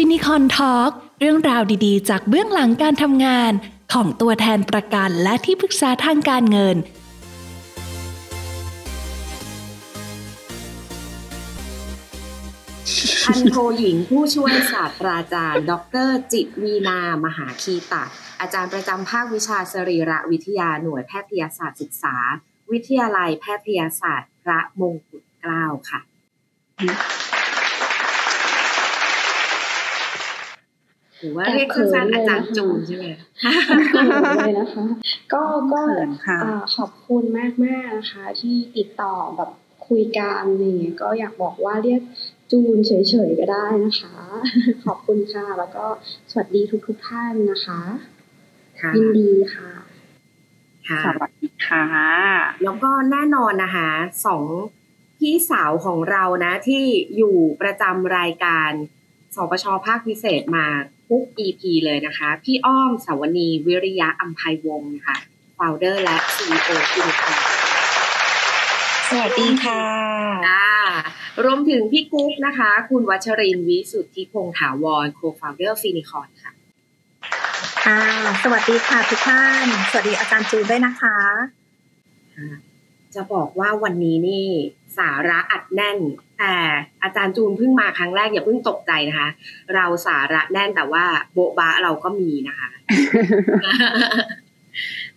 ฟินิคอน Talk เรื่องราวดีๆ จากเบื้องหลังการทำงาน ของตัวแทนประกันและที่ปรึกษาทางการเงิน พันโทหญิงผู้ช่วยศาสตราจารย์ ดร จิตวีนา มหาคีตะ อาจารย์ประจำภาควิชาสรีรวิทยาหน่วยแพทยศาสตร์ศึกษา วิทยาลัยแพทยศาสตร์ พระมงกุฎเกล้าค่ะ หรือว่าเรียกสั้นๆอาจารย์จูนใช่ไหมเลยนะคะก็ก็ขอบคุณมากมากนะคะ ที่ติดต่อแบบคุยกันนี่ก็อยากบอกว่าเรียกจูนเฉยๆก็ได้นะคะ ขอบคุณค่ะ แล้วก็สวัสดีทุกๆท่านนะคะยินดีค่ะสวัสดีค่ะ แล้วก็แน่นอนนะคะสองพี่สาวของเรานะที่อยู่ประจำรายการสปชภาคพิเศษมา ทุก EP เลยนะคะ พี่อ้อมสาวนีวิริยะอัมภัยวงศ์นะคะ founder และ CEO ทีมค่ะสวัสดีค่ะรวมถึงพี่กุ๊กนะคะ คุณวัชรินวิสุทธิพงษ์ถาวร co-founder ฟินิคอนค่ะค่ะสวัสดีค่ะทุกท่าน สวัสดีอาจารย์จูนด้วยนะคะ จะบอกว่าวันนี้นี่สาระอัดแน่น แต่อาจารย์จูนเพิ่งมาครั้งแรกอย่าเพิ่งตกใจนะคะ เราสาระแน่นแต่ว่าโบบะเราก็มีนะคะ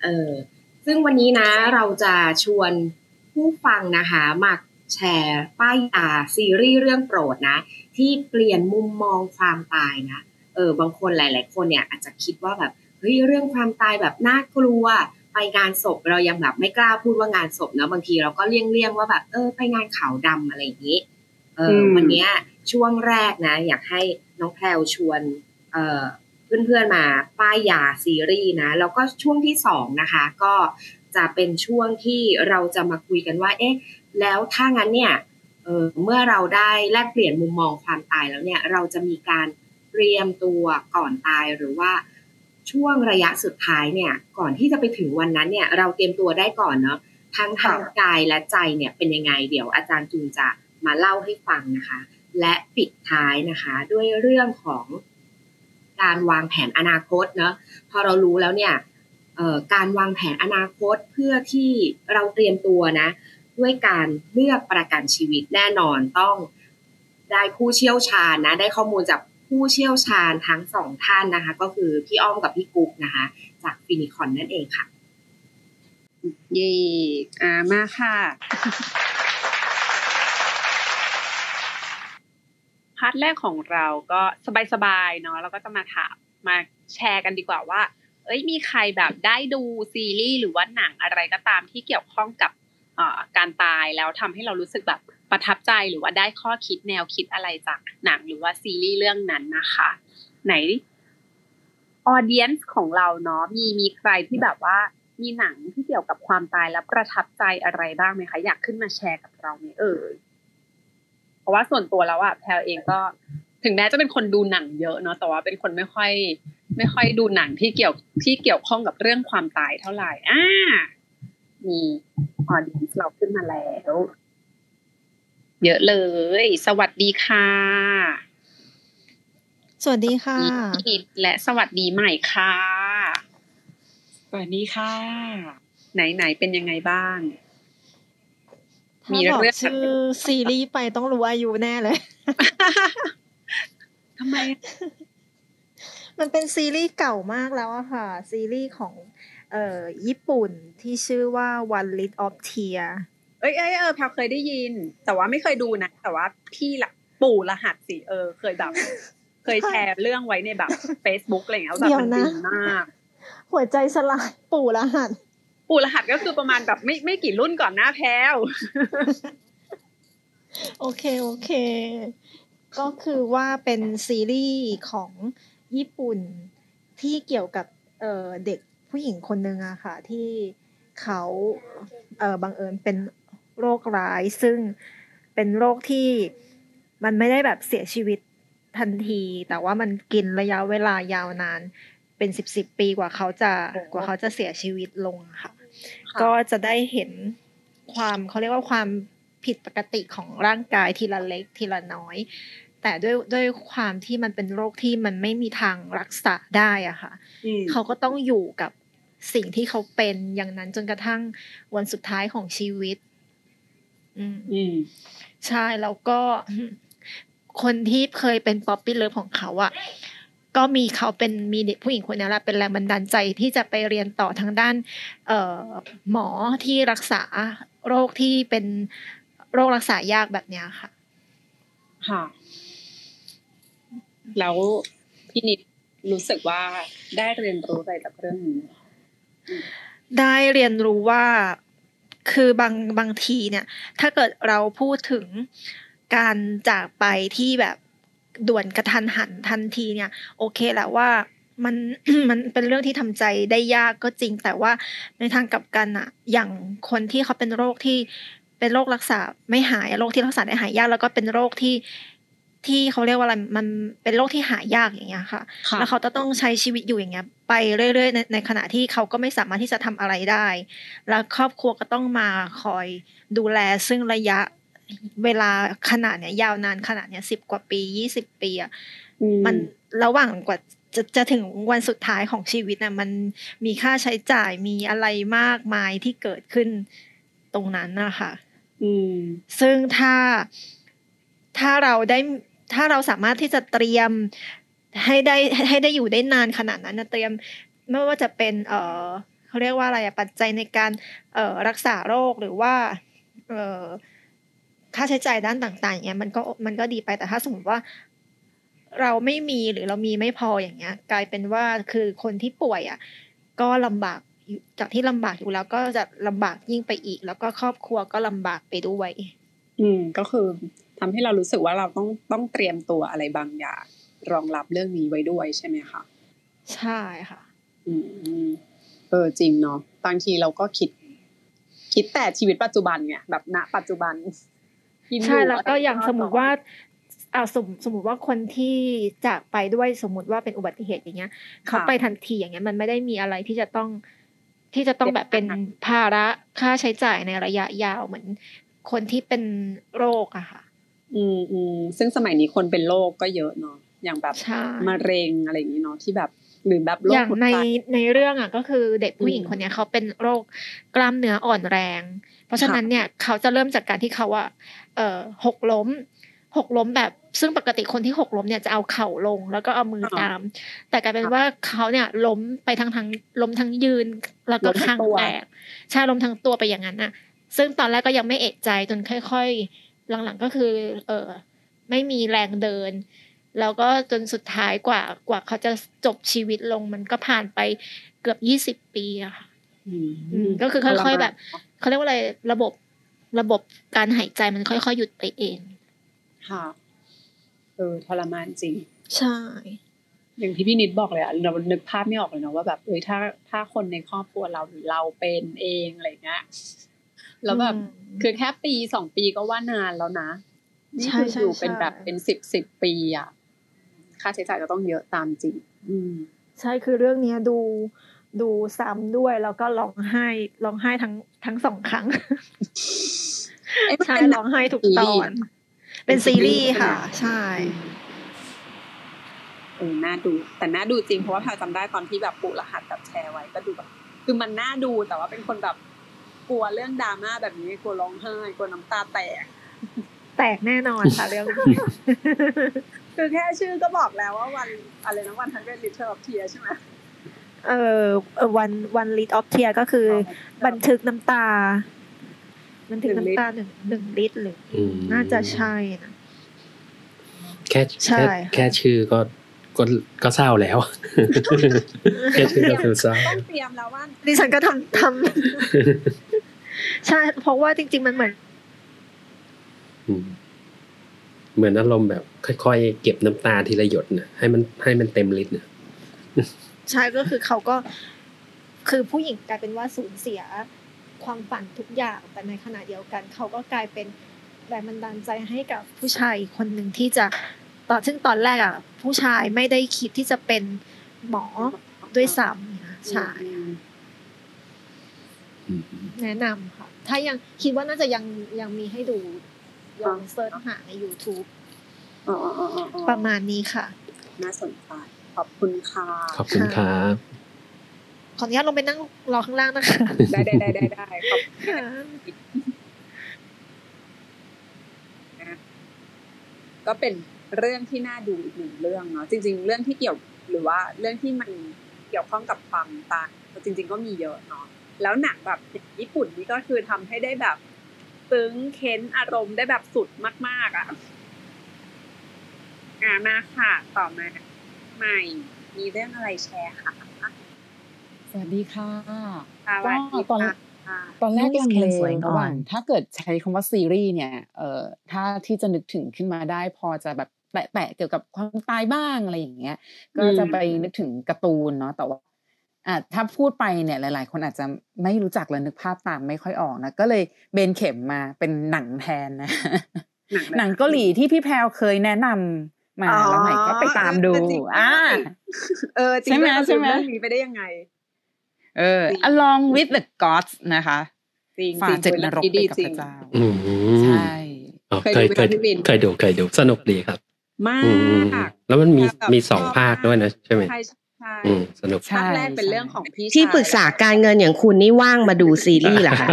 เออซึ่งวันนี้นะเราจะชวนผู้ฟังนะคะมาแชร์ป้ายยาซีรีส์เรื่องโปรดนะ ที่เปลี่ยนมุมมองความตายนะเออบางคนหลาย ๆ คนเนี่ยอาจจะคิดว่าแบบเฮ้ยเรื่องความตายแบบน่ากลัว ไปงานศพเรายังแบบไม่กล้าพูดว่างานศพเนาะบางทีเราก็เลี่ยงเลี่ยงว่าแบบเออไปงานขาวดำอะไรอย่างนี้ เออวันนี้ช่วงแรกนะ อยากให้น้องแพรวชวน เออเพื่อนๆมาป้ายยาซีรีส์นะ แล้วก็ช่วงที่สองนะคะ ก็จะเป็นช่วงที่เราจะมาคุยกันว่า เอ๊ะ แล้วถ้างั้นเนี่ยเออเมื่อเราได้แลกเปลี่ยนมุมมองความตายแล้วเนี่ย เราจะมีการเตรียมตัวก่อนตายหรือว่า ช่วงระยะสุดท้ายเนี่ยก่อนที่จะไปถึงวันนั้นเนี่ยเราเตรียมตัวได้ก่อนเนาะทั้งทางกายและใจเนี่ยเป็นยังไงเดี๋ยวอาจารย์จูนจะมาเล่าให้ฟังนะคะ และปิดท้ายนะคะ ด้วยเรื่องของการวางแผนอนาคตเนาะพอเรารู้แล้วเนี่ยการวางแผนอนาคตเพื่อที่เราเตรียมตัวนะ ด้วยการเลือกประกันชีวิตแน่นอนต้องได้ผู้เชี่ยวชาญนะ ได้ข้อมูลจาก ผู้เชี่ยวชาญทั้งสองท่านนะคะ ก็คือพี่อ้อมกับพี่กุ๊กนะคะ จากฟินิคอนนั่นเองค่ะ เย่อ่ามาค่ะพาร์ทแรกของเราก็สบายๆเนาะเราก็จะมาถามมาแชร์กันดีกว่าว่า เอ้ยมีใครแบบได้ดูซีรีส์หรือว่าหนังอะไรก็ตามที่เกี่ยวข้องกับการตายแล้วทำให้เรารู้สึกแบบ ประทับใจหรือว่าได้ข้อคิดแนวคิดอะไรจากหนังหรือว่าซีรีส์เรื่องนั้นนะคะ ไหน audience ของเราเนาะมีมีใครที่แบบว่ามีหนังที่เกี่ยวกับความตายแล้วประทับใจอะไรบ้างไหมคะ อยากขึ้นมาแชร์กับเราไหมเอ่ยเพราะว่าส่วนตัวแล้วอะแพลเองก็ถึงแม้จะเป็นคนดูหนังเยอะเนาะแต่ว่าเป็นคนไม่ค่อย ไม่ค่อยดูหนังที่เกี่ยวที่เกี่ยวข้องกับเรื่องความตายเท่าไหร่อ่ามีออเดียนส์เราขึ้นมาแล้ว เยอะเลย สวัสดีค่ะ สวัสดีค่ะ และสวัสดีใหม่ค่ะ สวัสดีค่ะ ไหนไหนเป็นยังไงบ้าง มีเรื่องชื่อซีรีส์ไปต้องรู้อายุแน่เลยทำไม มันเป็นซีรีส์เก่ามากแล้วอะค่ะ ซีรีส์ของ เอ่อญี่ปุ่นที่ชื่อว่า One Lit of Tear เอ้ยเอ้ยเออแพลเคยได้ยิน แต่ว่าไม่เคยดูนะ แต่ว่าพี่ละปู่รหัสสิเออ เคยแบบ เคยแชร์เรื่องไว้ในแบบ Facebook อะไรเงี้ยแบบมันดีมาก หัวใจสลายปู่รหัส ปู่รหัสก็คือประมาณแบบไม่ไม่กี่รุ่นก่อนหน้าแพลวโอเคโอเค ก็คือว่าเป็นซีรีส์ของญี่ปุ่นที่เกี่ยวกับเออเด็กผู้หญิงคนหนึ่งอะค่ะ ที่เขาเออบังเอิญเป็น โรคร้าย ซึ่งเป็นโรคที่มันไม่ได้แบบเสียชีวิตทันที แต่ว่ามันกินระยะเวลายาวนานเป็นสิบสิบปีกว่าเขาจะกว่าเขาจะเสียชีวิตลงค่ะ ก็จะได้เห็นความเขาเรียกว่าความผิดปกติของร่างกายทีละเล็กทีละน้อย แต่ด้วยด้วยความที่มันเป็นโรคที่มันไม่มีทางรักษาได้อะค่ะ เขาก็ต้องอยู่กับสิ่งที่เขาเป็นอย่างนั้นจนกระทั่งวันสุดท้ายของชีวิต อืมอืมใช่แล้วก็คนที่เคยเป็น puppy love ของเขาอะ่ะก็มีเขาเป็นมีเด็กผู้หญิงคนนี้แหละเป็นแรงบันดาลใจที่จะไปเรียนต่อทางด้าน เอ่อหมอที่รักษาโรคที่เป็นโรครักษายากแบบเนี้ยค่ะ ค่ะ แล้วพี่นิดรู้สึกว่าได้เรียนรู้อะไรจากเรื่องนี้ได้เรียนรู้ว่า คือบางบางทีเนี่ย ถ้าเกิดเราพูดถึงการจากไปที่แบบด่วนกระทันหันทันทีเนี่ย โอเคแหละว่ามันมันเป็นเรื่องที่ทำใจได้ยากก็จริง แต่ว่าในทางกลับกันอะอย่างคนที่เขาเป็นโรคที่เป็นโรครักษาไม่หายโรคที่รักษาได้หายยากแล้วก็เป็นโรคที่ ที่เขาเรียกว่าอะไรมันเป็นโรคที่หายากอย่างเงี้ยค่ะค่ะ แล้วเขาจะต้องใช้ชีวิตอยู่อย่างเงี้ย ไปเรื่อยๆในในขณะที่เขาก็ไม่สามารถที่จะทำอะไรได้ แล้วครอบครัวก็ต้องมาคอยดูแลซึ่งระยะเวลาขนาดเนี้ยยาวนานขนาดเนี้ยสิบกว่าปียี่สิบปีอะอืมันระหว่างกว่าจะจะถึงวันสุดท้ายของชีวิตน่ะมันมีค่าใช้จ่ายมีอะไรมากมายที่เกิดขึ้นตรงนั้นนะคะอืมซึ่งถ้าถ้าเราได้ ถ้าเราสามารถที่จะเตรียมให้ได้ให้ได้อยู่ได้นานขนาดนั้นนะเตรียมไม่ว่าจะเป็นเออเขาเรียกว่าอะไรอะปัจจัยในการเออรักษาโรคหรือว่าเออค่าใช้จ่ายด้านต่างๆเงี้ยมันก็มันก็ดีไปแต่ถ้าสมมติว่าเราไม่มีหรือเรามีไม่พออย่างเงี้ย กลายเป็นว่าคือคนที่ป่วยอะก็ลำบากจากที่ลำบากอยู่แล้วก็จะลำบากยิ่งไปอีก แล้วก็ครอบครัวก็ลำบากไปด้วย อืมก็คือ ทำให้เรารู้สึกว่าเราต้องต้องเตรียมตัวอะไรบางอย่างรองรับเรื่องนี้ไว้ด้วยใช่ไหมคะใช่ค่ะ อืมเออจริงเนาะบางทีเราก็คิด คิดแต่ชีวิตปัจจุบันเนี่ยแบบณ ปัจจุบันกินอยู่ใช่แล้วก็ะไรอย่างสมมติว่าอ่าสมสมมติว่าคนที่จากไปด้วยสมมติว่าเป็นอุบัติเหตุอย่างเงี้ย เขาไปทันทีอย่างเงี้ยมันไม่ได้มีอะไรที่จะต้องที่จะต้องแบบเป็นภาระค่าใช้จ่ายในระยะยาวเหมือนคนที่เป็นโรคอะค่ะ อืมอืมซึ่งสมัยนี้คนเป็นโรคก็เยอะเนาะอย่างแบบใช่มะเร็งอะไรอย่างนี้เนาะที่แบบหรือแบบโรอคย่างหัวในใจในเรื่องอะก็คือเด็กผู้หญิงอืมคนเนี้ยเขาเป็นโรคกล้ามเนื้ออ่อนแรง เพราะฉะนั้นเนี่ยเขาจะเริ่มจากการที่เขาอะเอ่อหกล้มหกล้มแบบซึ่งปกติคนที่หกล้มเนี่ยจะเอาเข่าลงแล้วก็เอามือตาม แต่กลายเป็นว่าเขาเนี่ยล้มไปทั้งทั้งล้มทั้งยืนแล้วก็ล้มทั้ข้างงตัวแตกใช่ล้มทั้งตัวไปอย่างนั้นน่ะ ซึ่งตอนแรกก็ยังไม่เอกใจจนค่อย ๆ หลังๆก็คือ เออไม่มีแรงเดิน แล้วก็จนสุดท้ายกว่ากว่าเขาจะจบชีวิตลงมันก็ผ่านไปเกือบยี่สิบปีอะค่ะอืมอืมก็คือค่อยๆทรมานแบบเขาเรียกว่าอะไรระบบระบบการหายใจมันค่อยๆหยุดไปเอง ค่ะเออทรมานจริง ใช่ อย่างที่พี่นิดบอกเลยอะเรานึกภาพไม่ออกเลยเนาะว่าแบบเอ้ยถ้าถ้าคนในครอบครัวเราหรือเราเป็นเองอะไรเงี้ย แล้วแบบอืมคือแค่ปีสองปีก็ว่านานแล้วนะนี่ใช่คือใช่อยู่เป็นใช่แบบเป็นสิบสิบปีอะค่าใช้จ่ายก็ต้องเยอะตามจริง อืม ใช่คือเรื่องเนี้ยดูดูซ้ำด้วยแล้วก็ร้องไห้ร้องไห้ทั้งทั้งสองครั้งเอ๊ะมันใช่เป็นหนัร้องไห้ทุกตอน เป็นซีรีส์ค่ะ ใช่เออน่าดู แต่น่าดูจริงเพราะว่าแพลจำได้ตอนที่แบบปูรหัสแบบแชร์ไว้ก็ดูแบบคือมันน่าดูแต่ว่าเป็นคนแบบ กลัวเรื่องดราม่าแบบนี้กลัวร้องไห้กลัวน้ำตาแตก แตกแน่นอนค่ะเรื่องนี้คือแค่ชื่อก็บอกแล้วว่า One อะไรนะ One Thousand Litre of Tear ใช่ไหมเออเออ One One Litre of Tear ก็คือ บันทึกน้ำตา บันทึกน้ำตาหนึ่งหนึ่งลิตรหรืออืมน่าจะใช่นะแค่ใช่แค่ค่ะแค่ชื่อก็ก็ก็เศร้าแล้วแค่ชื่อก็คือเศร้าต้องเตรียมแล้วว่าดิฉันก็ทำทำ ใช่เพราะว่าจริง ๆ มันเหมือนอืมเหมือนอารมณ์แบบ ค่อยๆเก็บน้ำตาทีละหยดนะให้มันให้มันเต็มลิตรนะใช่ก็คือเขาก็ คือผู้หญิงกลายเป็นว่าสูญเสียความฝันทุกอย่าง แต่ในขณะเดียวกัน เขาก็กลายเป็นแรงบันดาลใจให้กับผู้ชายอีกคนหนึ่งที่จะตอนซึ่งตอนแรกอะ ผู้ชายไม่ได้คิดที่จะเป็นหมอด้วยซ้ำนะใช่อืมแนะนำค่ะ ถ้ายังคิดว่าน่าจะยังยังมีให้ดูลองเซิร์ชหาใน YouTube อประมาณนี้ค่ะ น่าสนใจขอบคุณค่ะ ขอบคุณครับขออนุญาตลงไปนั่งรอข้างล่างนะคะ ได้ได้ได้ได้ได้ขอบคุณค่ะก็เป็นเรื่องที่น่าดูอีกหนึ่งเรื่องเนาะจริง ๆ เรื่องที่เกี่ยวหรือว่าเรื่องที่มันเกี่ยวข้องกับความตายจริง ๆ ก็มีเยอะเนาะ แล้วหนังแบบญี่ปุ่นนี่ก็คือทำให้ได้แบบซึ้งเค้นอารมณ์ได้แบบสุดมาก ๆ อะ อ่ามาค่ะ ต่อมาใหม่ มีเรื่องอะไรแชร์ค่ะ สวัสดีค่ะก็ตอนตอนแรกลังเลระหว่างถ้าเกิดใช้คำว่าซีรีส์เนี่ย เอ่อถ้าที่จะนึกถึงขึ้นมาได้พอจะแบบแตะๆเกี่ยวกับความตายบ้างอะไรอย่างเงี้ย ก็จะไปนึกถึงการ์ตูนเนาะแต่ว่า อ่าถ้าพูดไปเนี่ยหลาย ๆ คนอาจจะไม่รู้จักเลยนึกภาพตามไม่ค่อยออกนะก็เลยเบนเข็มมาเป็นหนังแทนนะ หนังเกาหลีที่พี่แพรวเคยแนะนำมาแล้วใหม่ก็ไปตามดูอ่าเออจริงใช่ไหมเราใช่ไหมเรื่องนี้ไปได้ยังไง เออ along with the gods นะคะจริงฝ่าจริงเจ็ดเป็นนเรื่องรกที่ไปดีกับจริพงระเจ้าอืมใช่อ๋อเคเคยยดูไหมเคยคะพี่วินเคยดูเคยดูสนุกดีครับมาอืมกแล้วมันมีแบบมีสองชอบภาคด้วยนะใช่ไหมใช่ ใช่อืมสนุกใช่ภาคแรกเป็นเรื่องของพี่ที่ชยปรึกษาการเงินอย่างคุณนี่ว่างมาดูซีรีส์เหรอคะ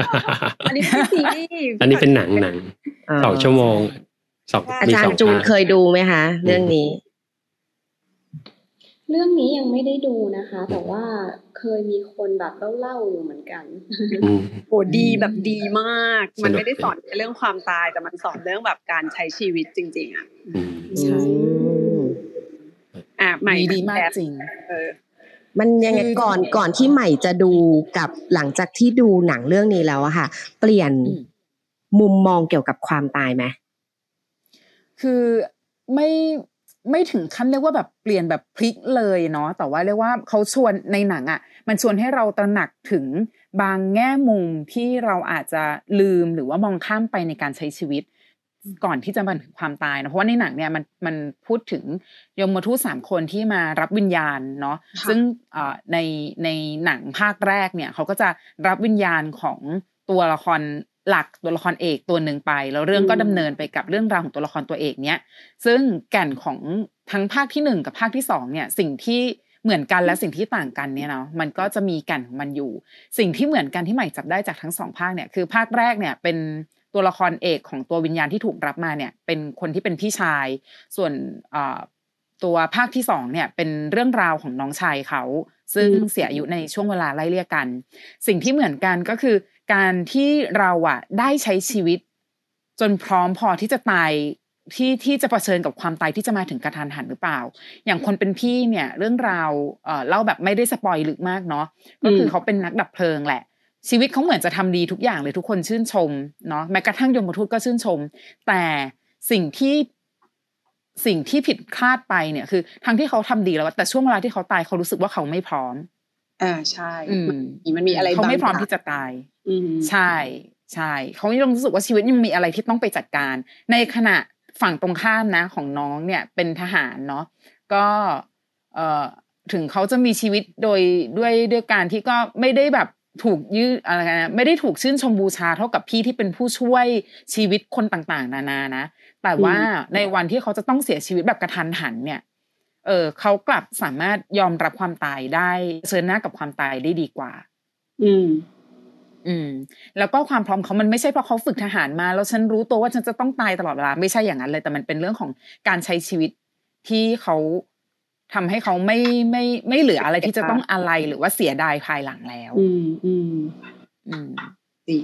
อันนี้เป็นซีรีส์อันนี้เป็นหนังหนังอ๋อสองชั่วโมงสองอามีจารสองย์จูนภาคเคยดูไหมคะ เรื่องนี้ เรื่องนี้ยังไม่ได้ดูนะคะ แต่ว่าเคยมีคนแบบเล่าๆอยู่เหมือนกันอืมโอ้ดีแบบดีมาก มันสนุกไม่ได้สอนแค่เรื่องความตายแต่มันสอนเรื่องแบบการใช้ชีวิตจริง ๆอะอืมใช่ อะใหม่ดีดีมากแชร์จริงเออมันยังไงคือก่อนก่อนที่ใหม่จะดูกับหลังจากที่ดูหนังเรื่องนี้แล้วอะค่ะ เปลี่ยนอืมมุมมองเกี่ยวกับความตายไหมคือไม่ไม่ถึงขั้นเรียกว่าแบบเปลี่ยนแบบพลิกเลยเนาะแต่ว่าเรียกว่าเขาชวนในหนังอะ่ะ มันชวนให้เราตระหนักถึงบางแง่มุมที่เราอาจจะลืมหรือว่ามองข้ามไปในการใช้ชีวิต ก่อนที่จะมาถึงความตายนะเพราะว่าในหนังเนี่ยมันมันพูดถึงยมทูตสามคนที่มารับวิญญาณเนาะค่ะซึ่งเอ่อในในหนังภาคแรกเนี่ยเขาก็จะรับวิญญาณของตัวละครหลักตัวละครเอกตัวหนึ่งไป แล้วเรื่องก็ดำเนินไปกับเรื่องราวของตัวละครตัวเอกเนี้ยซึ่งแก่นของทั้งภาคที่หนึ่งกับภาคที่สองเนี่ยสิ่งที่เหมือนกันและสิ่งที่ต่างกันเนี่ยเนาะมันก็จะมีแก่นของมันอยู่ สิ่งที่เหมือนกันที่ใหม่จับได้จากทั้งสองภาคเนี่ยคือภาคแรกเนี่ยเป็น ตัวละครเอกของตัววิญญาณที่ถูกรับมาเนี่ยเป็นคนที่เป็นพี่ชาย ส่วนเอ่อตัวภาคที่สองเนี่ยเป็นเรื่องราวของน้องชายเขา ซึ่งอืมเสียอายุในช่วงเวลาไล่เลี่ยกัน สิ่งที่เหมือนกันก็คือ การที่เราอะได้ใช้ชีวิต จนพร้อมพอที่จะตายที่ที่จะเผชิญกับความตายที่จะมาถึงกระทันหันหรือเปล่า อย่างคนเป็นพี่เนี่ย เรื่องราวเอ่อเล่าแบบไม่ได้สปอยลึกมากเนาะก็คือเขาเป็นนักดับเพลิงแหละ ชีวิตเขาเหมือนจะทำดีทุกอย่างเลยทุกคนชื่นชมเนาะแม้กระทั่งยมทูตก็ชื่นชม แต่สิ่งที่สิ่งที่ผิดคาดไปเนี่ยคือทั้งที่เขาทำดีแล้ว แต่ช่วงเวลาที่เขาตายเขารู้สึกว่าเขาไม่พร้อมอ่าใช่อืมมันมีอะไรเขาไม่บงพร้อมย่างที่จะตายอืมใช่ ใช่เขายังรู้สึกว่าชีวิตยังมีอะไรที่ต้องไปจัดการ ในขณะฝั่งตรงข้ามนะ ของน้องเนี่ยเป็นทหารเนาะก็เอ่อถึงเขาจะมีชีวิตโดยด้วยด้วยการที่ก็ไม่ได้แบบ ถูกยืดอะไรนะไม่ได้ถูกชื่นชมบูชาเท่ากับพี่ที่เป็นผู้ช่วยชีวิตคนต่างๆ นานานะ แต่ว่าในวันที่เขาจะต้องเสียชีวิตแบบกระทันหันเนี่ย เออเขากลับสามารถยอมรับความตายได้เผชิญหน้ากับความตายได้ดีกว่า อืม อืม แล้วก็ความพร้อมเขามันไม่ใช่เพราะเขาฝึกทหารมา แล้วฉันรู้ตัวว่าฉันจะต้องตายตลอดเวลาไม่ใช่อย่างนั้นเลย แต่มันเป็นเรื่องของการใช้ชีวิตที่เขา ทำให้เขาไม่ไม่ไม่เหลืออะไรที่จะต้องอะไรหรือว่าเสียดายภายหลังแล้ว อืมอืมอืมดี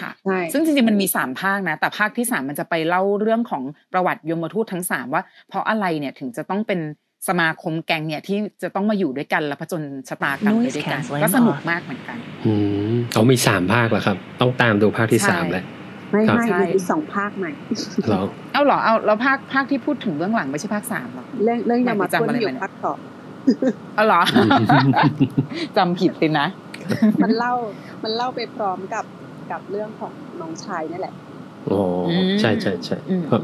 ค่ะใช่ซึ่งจริงๆมันมีสามภาคนะ แต่ภาคที่สามมันจะไปเล่าเรื่องของประวัติยมทูตทั้งสามว่า เพราะอะไรเนี่ยถึงจะต้องเป็นสมาคมแก๊งเนี่ยที่จะต้องมาอยู่ด้วยกันและผจญชะตากรรมไปด้วยกัน Noise ก็ cancelling สนุก off มากเหมือนกัน อืมเขามีสามภาคเหรอครับ ต้องตามดูภาคที่ใช่สามแล้ว ไม่ครับไม่ใช่มีสองภาคใหม่เราเอาเหรอเอาแล้วภาคภาคที่พูดถึงเบื้องหลังไม่ใช่ภาคสามเหรอเรื่องเรื่องหมายยามาจำตุ้นอะไรอยู่มาเนี่ยภาคสองเอาเหรอจำผิดสินะ มันเล่ามันเล่าไปพร้อมกับกับเรื่องของน้องชายนี่แหละอ๋ออมใช่ใช่ใช่อืมครับ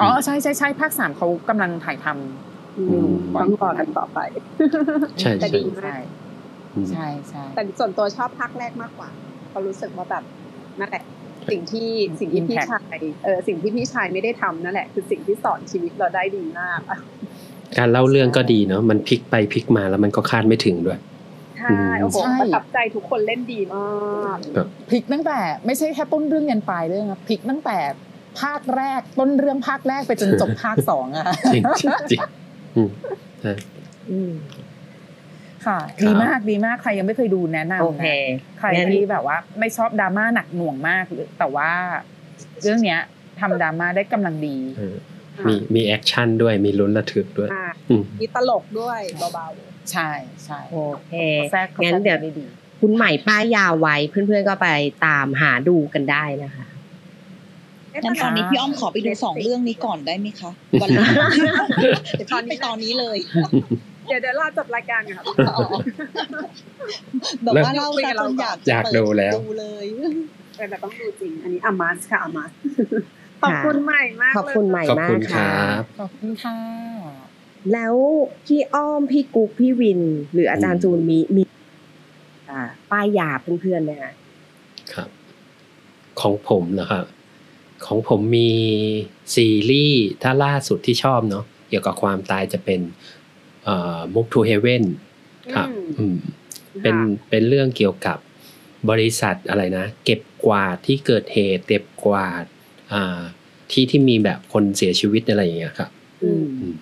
อ๋อใช่ใช่ใช่ภาคสามเขากำลังถ่ายทำอือืมมต้องรอกันต่อไปใช่แต่ใช่ดีมาใช่กอืมใช่ใช่แต่ส่วนตัวชอบภาคแรกมากกว่าเพราะรู้สึกว่าแบบนั่นแหละ สิ่งที่สิ่งที่พี่ชายเออสิ่งที่พี่ชายไม่ได้ทำนั่นแหละ คือสิ่งที่สอนชีวิตเราได้ดีมากการเล่าเรื่องก็ดีเนาะมันพลิกไปพลิกมาแล้วมันก็คาดไม่ถึงด้วยใช่โอ้โหใช่ประทับใจทุกคนเล่นดีมากพลิกตั้งแต่ไม่ใช่แค่ต้นเรื่องยันปลายเรื่องนะพลิกตั้งแต่ภาคแรกต้นเรื่องภาคแรกไปจนจบภาคสองอะจริงจริง ค่ะครับดีมากดีมากใครยังไม่เคยดูแนะนำนะโอเคใครงั้นที่แบบว่า ไม่ชอบดราม่าหนักหน่วงมากหรือแต่ว่าเรื่องเนี้ยทำดราม่าได้กำลังดีเออมีมี action ด้วยมีลุ้นระทึกด้วยอ่าอืมมีตลกด้วยเบาใช่ใช่โอเคแทรกข้างั้นแทรกเดี๋ยวได้ดีคุณใหม่ป้ายยาไว้ เพื่อนๆก็ไปตามหาดูกันได้นะคะๆงั้นตอนนี้พี่อ้อมขอไปดูสองเรื่องนี้ก่อนได้ไหมคะวันละเดี๋ยวพี่ไปตอนนี้เลย เดี๋ยวเดี๋ยวเราจบรายการกันครับอ๋อแบบว่าเล่าซะจนอยากอยากดูแล้วดูเลยเออแต่ต้องดูจริง อันนี้อามาสค่ะอามาสขอบคุณใหม่มากขอบคุณใหม่ขอบมาคุกณคค่ะรับขอบคุณค่ะ แล้วพี่อ้อมพี่กุ๊กพี่วิน หรืออาจารย์จูนมีมีอ่าป้ายยาเพื่อนๆไหมคะครับ ของผมนะครับของผมมีซีรีส์ถ้าล่าสุดที่ชอบเนาะเกี่ยวกับความตายจะเป็น เอ่อ Move to Heaven ครับอืมอืมเป็นเป็นเรื่องเกี่ยวกับบริษัทอะไรนะ เก็บกวาดที่เกิดเหตุเก็บกวาดอ่าที่ที่มีแบบคนเสียชีวิตอะไรอย่างเงี้ยครับอืมอืม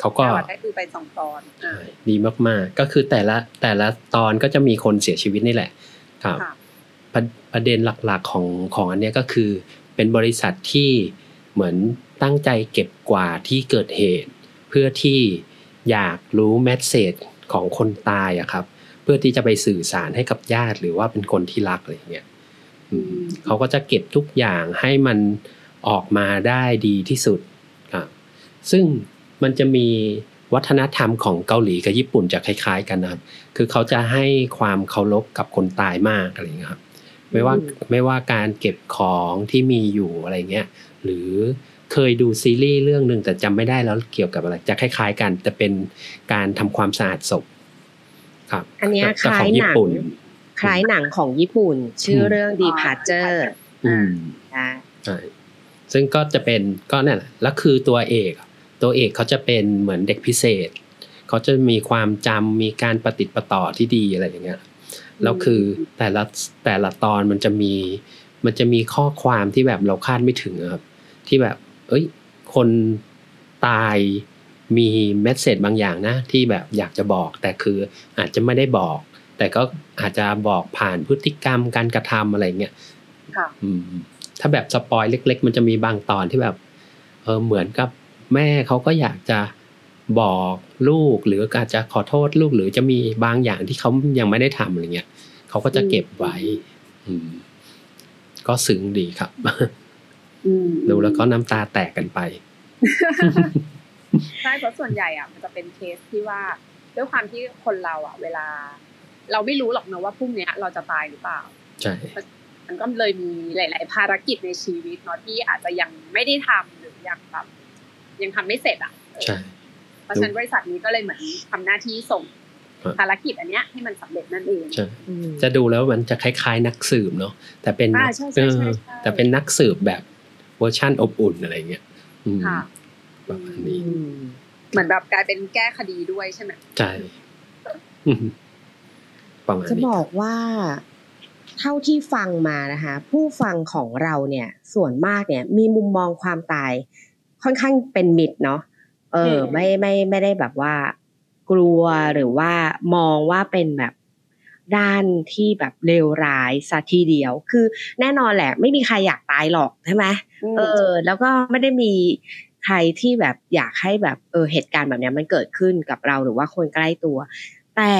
เขาก็ก็ได้ดูไปสองตอนอ่าดีมากๆ ก็คือแต่ละแต่ละตอนก็จะมีคนเสียชีวิตนี่แหละ ครับค่ะประประเด็นหลักๆของของอันเนี้ยก็คือ เป็นบริษัทที่เหมือนตั้งใจเก็บกวาดที่เกิดเหตุ เพื่อที่ อยากรู้แมสเซจของคนตายอะครับ เพื่อที่จะไปสื่อสารให้กับญาติ หรือว่าเป็นคนที่รักอะไรเงี้ยเขาก็จะเก็บทุกอย่างให้มันออกมาได้ดีที่สุดครับซึ่งมันจะมีวัฒนธรรมของเกาหลีกับญี่ปุ่นจะคล้าย ๆ กันนะครับ คือเขาจะให้ความเคารพกับคนตายมากอะไรเงี้ยครับ ไม่ว่าไม่ว่าการเก็บของที่มีอยู่อะไรเงี้ย หรือ เคยดูซีรีส์เรื่องหนึ่งแต่จำไม่ได้แล้วเกี่ยวกับอะไร จะคล้าย ๆ กัน แต่เป็นการทำความสะอาดศพครับ อันเนี้ยแต่คล้ายของหญี่นังปุ่นคล้ายหนังของญี่ปุ่น ชื่ออมเรื่อง Departure อืมนะใช่ซึ่งก็จะเป็นก็นั่นแหละแล้วคือตัวเอก ตัวเอกเขาจะเป็นเหมือนเด็กพิเศษ เขาจะมีความจำมีการปฏิดประต่อที่ดีอะไรอย่างเงี้ยแล้วคือแต่ละแต่ละตอนมันจะมี มันจะมีข้อความที่แบบเราคาดไม่ถึงอะครับ ที่แบบ เอ้ย คนตายมีเมสเซจบางอย่างนะที่แบบอยากจะบอกแต่คืออาจจะไม่ได้บอก แต่ก็อาจจะบอกผ่านพฤติกรรมการกระทำอะไรเงี้ยค่ะอืมถ้าแบบสปอยเล็ก ๆ มันจะมีบางตอนที่แบบเออเหมือนกับแม่เขาก็อยากจะบอกลูกหรืออาจจะขอโทษลูกหรือจะมีบางอย่างที่เขายังไม่ได้ทำอะไรเงี้ยเขาก็จะเก็บไว้อืมก็ซึ้งดีครับอืม ดูแล้วก็น้ำตาแตกกันไปใช่เพราะส่วนใหญ่อะมันจะเป็นเคสที่ว่าด้วยความที่คนเราอะ เวลา เราไม่รู้หรอกนะว่าพรุ่งเนี้ยเราจะตายหรือเปล่าใช่มันก็เลยมีหลาย ๆ ภารกิจในชีวิตเนาะที่อาจจะยังไม่ได้ทำหรือยังแบบยังทำไม่เสร็จอะเออใช่เพราะฉะนั้นบริษัทนี้ก็เลยเหมือนทำหน้าที่ส่งครับภารกิจอันเนี้ยให้มันสำเร็จนั่นเองใช่อืมจะดูแล้วมันจะคล้ายๆนักสืบเนาะแต่เป็นอ่านักใช่ใช่ใช่เออใช่แต่เป็นนักสืบแบบเวอร์ชั่นอบอุ่นอะไรเงี้ยอืมค่ะประมาณนี้อืมเหมือนแบบกลายเป็นแก้คดีด้วยใช่ไหมใช่อืมประมาณจะนี้บอกว่าเท่าที่ฟังมานะคะ ผู้ฟังของเราเนี่ย ส่วนมากเนี่ย มีมุมมองความตาย ค่อนข้างเป็นมิตรเนาะเออ ไม่ไม่ไม่ได้แบบว่า กลัวหรือว่ามองว่าเป็นแบบ ด้านที่แบบเลวร้ายซะทีเดียว คือแน่นอนแหละ ไม่มีใครอยากตายหรอกใช่ไหมเออ แล้วก็ไม่ได้มีใครที่แบบอยากให้แบบเออเหตุการณ์แบบเนี้ยมันเกิดขึ้นกับเราหรือว่าคนใกล้ตัว แต่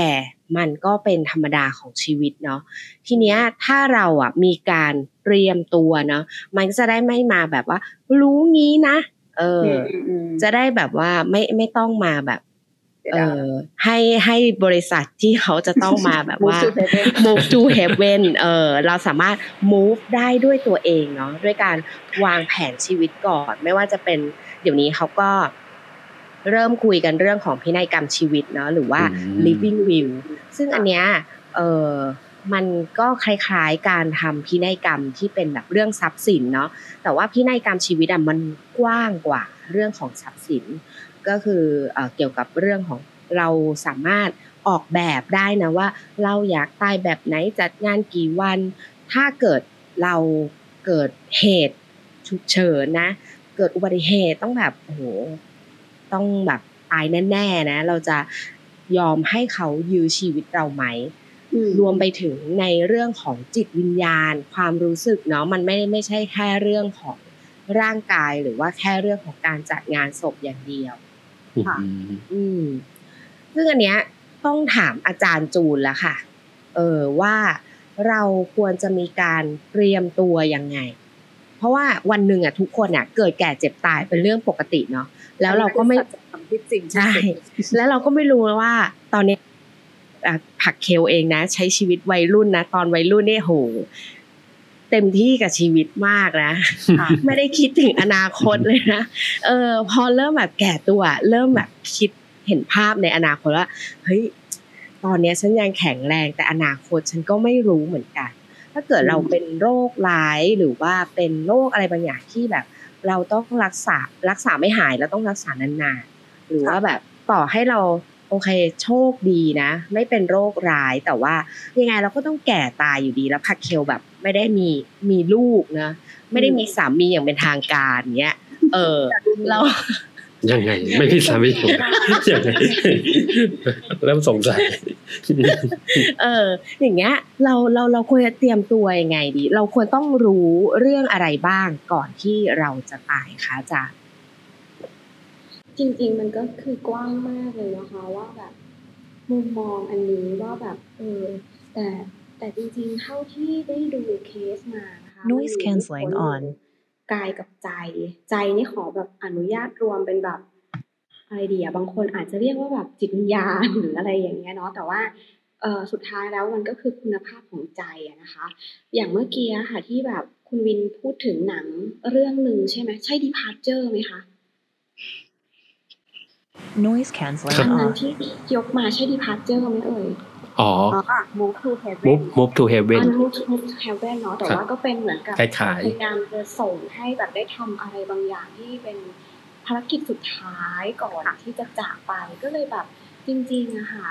มันก็เป็นธรรมดาของชีวิตเนาะทีเนี้ยถ้าเราอะมีการเตรียมตัวเนาะมันก็จะได้ไม่มาแบบว่า รู้งี้นะ เอออมจะได้แบบว่าไม่ไม่ต้องมาแบบ เออให้ให้บริษัทที่เขาจะต้องมาแบบว่า Move to heaven move to heaven เออเราสามารถ move ได้ด้วยตัวเองเนาะด้วยการวางแผนชีวิตก่อน ไม่ว่าจะเป็นเดี๋ยวนี้เขาก็เริ่มคุยกันเรื่องของพินัยกรรมชีวิตเนาะหรือว่าอืม living will ซึ่งอันเนี้ยเออมันก็คล้ายๆการทำพินัยกรรมที่เป็นแบบเรื่องทรัพย์สินเนาะแต่ว่าพินัยกรรมชีวิตอะมันกว้างกว่าเรื่องของทรัพย์สิน ก็คือเอ่อเกี่ยวกับเรื่องของเราสามารถออกแบบได้นะว่า เราอยากตายแบบไหนจัดงานกี่วัน ถ้าเกิดเราเกิดเหตุฉุกเฉินนะ เกิดอุบัติเหตุต้องแบบโอ้โหต้องแบบตายแน่ๆนะ เราจะยอมให้เขายื้อชีวิตเราไหมรวมไปถึงในเรื่องของจิตวิญญาณ ความรู้สึกเนาะมันไม่ได้ไม่ใช่แค่เรื่องของร่างกายหรือว่าแค่เรื่องของการจัดงานศพอย่างเดียว อืมอืม ซึ่งอันเนี้ยต้องถามอาจารย์จูนแล้วค่ะ เออว่าเราควรจะมีการเตรียมตัวยังไง เพราะว่าวันหนึ่งอะทุกคนอะ เกิดแก่เจ็บตายเป็นเรื่องปกติเนาะแล้วเราก็ไม่สัจธรรมที่จริงที่ใช่สุดแล้วเราก็ไม่รู้ว่า ตอนเนี้ยอะผักเคลเองนะ ใช้ชีวิตวัยรุ่นนะ ตอนวัยรุ่นเนี่ยโห เต็มที่กับชีวิตมากนะค่ะไม่ได้คิดถึงอนาคตเลยนะเออพอเริ่มแบบแก่ตัว เริ่มแบบคิดเห็นภาพในอนาคตว่าเฮ้ยตอนเนี้ยฉันยังแข็งแรง แต่อนาคตฉันก็ไม่รู้เหมือนกัน ถ้าเกิดเราเป็นโรคร้ายหรือว่าเป็นโรคอะไรบางอย่างที่แบบ เราต้องรักษารักษาไม่หายแล้วต้องรักษานานๆหรือว่าแบบต่อให้เราโอเคโชคดีนะ ไม่เป็นโรคร้ายแต่ว่ายังไงเราก็ต้องแก่ตายอยู่ดีแล้วพักเคลแบบ ไม่ได้มีมีลูกนะ ไม่ได้มีสามีอย่างเป็นทางการเนี้ย เออ เรายังไง ไม่มีสามียังไงเริ่มสงสัยเออ อย่างเงี้ย เราเราเราควรจะเตรียมตัวยังไงดี เราควรต้องรู้เรื่องอะไรบ้างก่อนที่เราจะตายคะอาจารย์จริง ๆ มันก็คือกว้างมากเลยนะคะว่าแบบ มุมมองอันนี้ว่าแบบเออแต่ แต่จริงๆ เท่าที่ได้ดูเคสมานะคะ Noise มันมี cancelling ผล on กายกับใจ ใจนี่ขอแบบอนุญาตรวมเป็นแบบอะไรดีอะบางคนอาจจะเรียกว่าแบบจิตวิญญาณหรืออะไรอย่างเงี้ยเนาะแต่ว่าเออสุดท้ายแล้วมันก็คือคุณภาพของใจอะนะคะ อย่างเมื่อกี้อะค่ะที่แบบคุณวินพูดถึงหนังเรื่องหนึ่งใช่ไหมใช่ Departure ไหมคะ Noise cancelling อันนั้น off. ที่ยกมาใช่ Departure ไหมเอ่ย อ๋ออะ move to heaven move move to heaven อัน Move to Heaven เนาะแต่ครับว่าก็เป็นเหมือนกับคล้ายๆพยายามจะส่งให้แบบได้ทำอะไรบางอย่างที่เป็นภารกิจสุดท้ายก่อนที่จะจากไปก็เลยแบบจริงๆอะค่ะ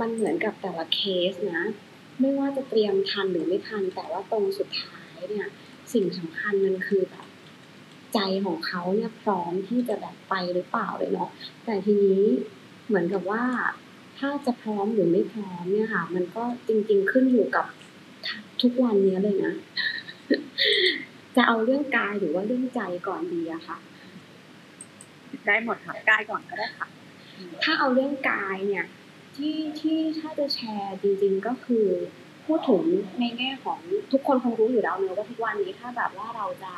มันเหมือนกับแต่ละเคสนะ ไม่ว่าจะเตรียมทันหรือไม่ทัน แต่ว่าตรงสุดท้ายเนี่ย สิ่งสำคัญมันคือแบบใจของเขาเนี่ยพร้อมที่จะแบบไปหรือเปล่าเลยเนาะแต่ทีนี้เหมือนกับว่า ถ้าจะพร้อมหรือไม่พร้อมเนี่ยค่ะ มันก็จริง ๆ ขึ้นอยู่กับทุกวันเนี้ยเลยนะ จะเอาเรื่องกายหรือว่าเรื่องใจก่อนดีอะค่ะ ได้หมดค่ะกายก่อนก็ได้ค่ะ ถ้าเอาเรื่องกายเนี่ย ที่ที่ถ้าจะแชร์จริง ๆก็คือพูดถึงในแง่ของทุกคนคงรู้อยู่แล้วเนอะว่าทุกวันนี้ถ้าแบบว่าเราจะ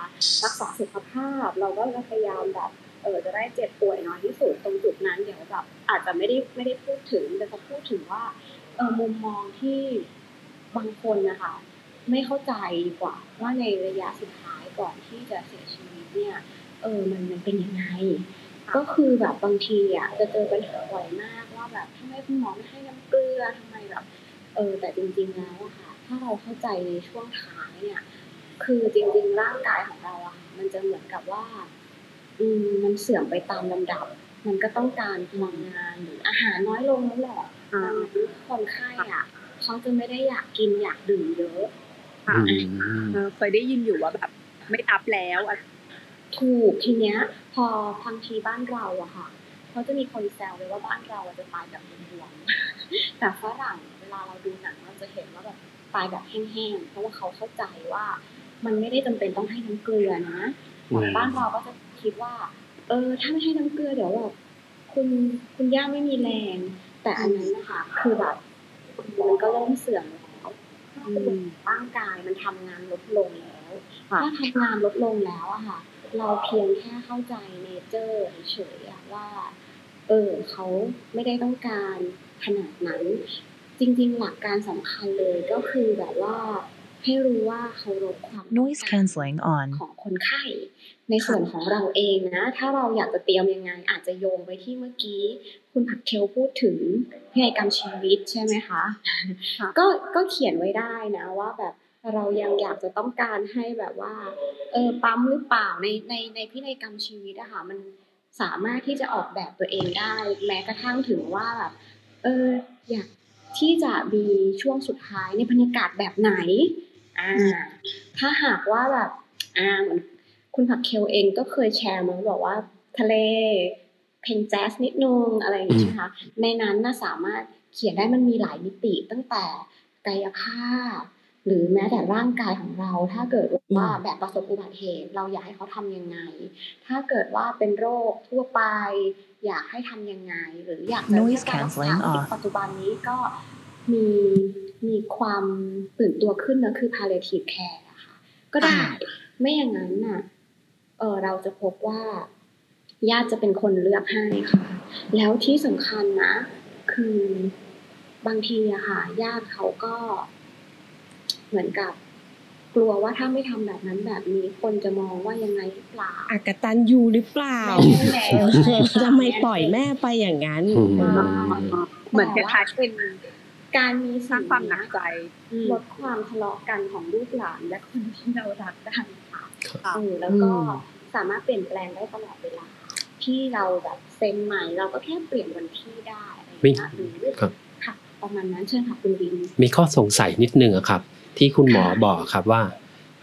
รักษาสุขภาพ เราก็จะพยายามแบบ เออจะได้เจ็บป่วยน้อยที่สุดตรงจุดนั้นเดี๋ยวแบบอาจจะไม่ได้ไม่ได้พูดถึงแต่จะพูดถึงว่าเออมุมมองที่บางคนนะคะ ไม่เข้าใจดีกว่าว่าในระยะสุดท้ายก่อนที่จะเสียชีวิตเนี่ยเออมันมันเป็นยังไง ก็คือแบบบางทีอะจะเจอปัญหาบ่อยมากว่าแบบทำไมคุณหมอไม่ให้น้ำเกลือทำไมแบบเออแต่จริงๆแล้วอะค่ะ ถ้าเราเข้าใจในช่วงท้ายเนี่ย คือจริงๆร่างกายของเราอะค่ะมันจะเหมือนกับว่า อืมมันเสื่อมไปตามลำดับ มันก็ต้องการพลังงานหรืออาหารน้อยลงนั่นแหละอ่าดังนั้นคนไข้อะเขาจะไม่ได้อยากกินอยากดื่มเยอะค่ะอืมเออเคยได้ยินอยู่ว่าแบบไม่อัพแล้วอะถูกทีเนี้ย พอบางทีบ้านเราอะค่ะเขาจะมีคนแซวเลยว่าบ้านเราอะจะตายแบบบวมๆแต่ฝรั่งเวลาเราดูหนังเราจะเห็นว่าแบบตายแบบแห้งๆเพราะว่าเขาเข้าใจว่า มันไม่ได้จำเป็นต้องให้น้ำเกลือนะอืมบ้านเราก็จะ คิดว่า เออถ้าไม่ให้น้ำเกลือเดี๋ยวแบบคุณคุณย่าไม่มีแรง แต่อันนั้นนะคะคือแบบมันก็เริ่มเสื่อมแล้วร่างกายมันทำงานลดลงแล้วค่ะถ้าทำงานลดลงแล้วอะค่ะ เราเพียงแค่เข้าใจเนเจอร์เฉยๆอะว่า เออเขาไม่ได้ต้องการขนาดนั้น จริง ๆ หลักการสำคัญเลยก็คือแบบว่าให้รู้ว่าเคารพความ Noise cancelling on ของคนไข้ ในส่วนของเราเองนะ ถ้าเราอยากจะเตรียมยังไง อาจจะโยงไปที่เมื่อกี้ คุณผักเคลพูดถึงพินัยกรรมชีวิตใช่ไหมคะ ก็ก็เขียนไว้ได้นะว่าแบบเรายังอยากจะต้องการให้แบบว่าเออปั๊มหรือเปล่าในในในพินัยกรรมชีวิตอะค่ะมันสามารถที่จะออกแบบตัวเองได้ แม้กระทั่งถึงว่าแบบเอออยากที่จะมีช่วงสุดท้ายในบรรยากาศแบบไหนอ่าถ้าหากว่าแบบอ่าเหมือน คุณผักเคลเองก็เคยแชร์มาบอกว่าทะเลเพลงแจ๊สนิดนึงอะไรอย่างนี้ใช่ไหมคะในนั้นน่าสามารถเขียนได้มันมีหลายมิติตั้งแต่กายภาพ หรือแม้แต่ร่างกายของเรา ถ้าเกิดว่าแบบประสบอุบัติเหตุเราอยากให้เขาทำยังไง ถ้าเกิดว่าเป็นโรคทั่วไป อยากให้ทำยังไง หรืออยากจะ Noise ให้การรักษา cancelling off ปัจจุบันนี้ก็มีมีความตื่นตัวขึ้นนะคือ palliative care อะค่ะก็ได้ไม่อย่างนั้นน่ะ เออเราจะพบว่าญาติจะเป็นคนเลือกให้ค่ะ แล้วที่สำคัญนะ คือบางทีอะค่ะญาติเขาก็เหมือนกับกลัวว่าถ้าไม่ทำแบบนั้นแบบนี้คนจะมองว่ายังไงหรือเปล่าอากตันยูหรือเปล่าไม่แล้วทำไมปล่อยแม่ไปอย่างนั้นอืมเหมือนคล้ายๆเป็นการมีสร้างความหนักใจลดความทะเลาะกันของลูกหลานและคนที่เรารักได้ค่ะค่ะเออ แล้วก็อืมสามารถเปลี่ยนแปลงได้ตลอดเวลา ที่เราแบบเซ็นใหม่เราก็แค่เปลี่ยนวันที่ได้อะไรอย่างเงี้ยหรือครับค่ะประมาณนั้นเชิญค่ะคุณวินมีข้อสงสัยนิดนึงอะครับ ที่คุณหมอบอกครับว่า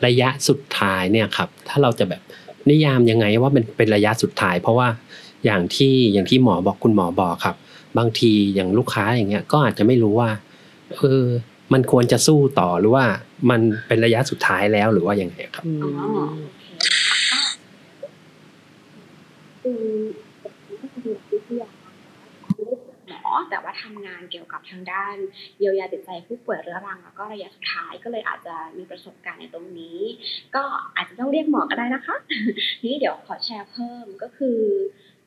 ระยะสุดท้ายเนี่ยครับ ถ้าเราจะแบบนิยามยังไงว่ามันเป็นระยะสุดท้าย เพราะว่าอย่างที่อย่างที่หมอบอกคุณหมอบอกครับ บางทีอย่างลูกค้าอย่างเงี้ยก็อาจจะไม่รู้ว่าเออ มันควรจะสู้ต่อหรือว่ามันเป็นระยะสุดท้ายแล้วหรือว่ายังไงครับอ๋อโอเคค่ะก็คือก็คือวิทยาไม่ได้เป็นหมอแต่ว่าทำงานเกี่ยวกับทางด้านเยียวยาจิตใจผู้ป่วยเรื้อรังแล้วก็ระยะสุดท้ายก็เลยอาจจะมีประสบการณ์ในตรงนี้ ก็อาจจะต้องเรียกหมอก็ได้นะคะทีนี้เดี๋ยวขอแชร์เพิ่มก็คือ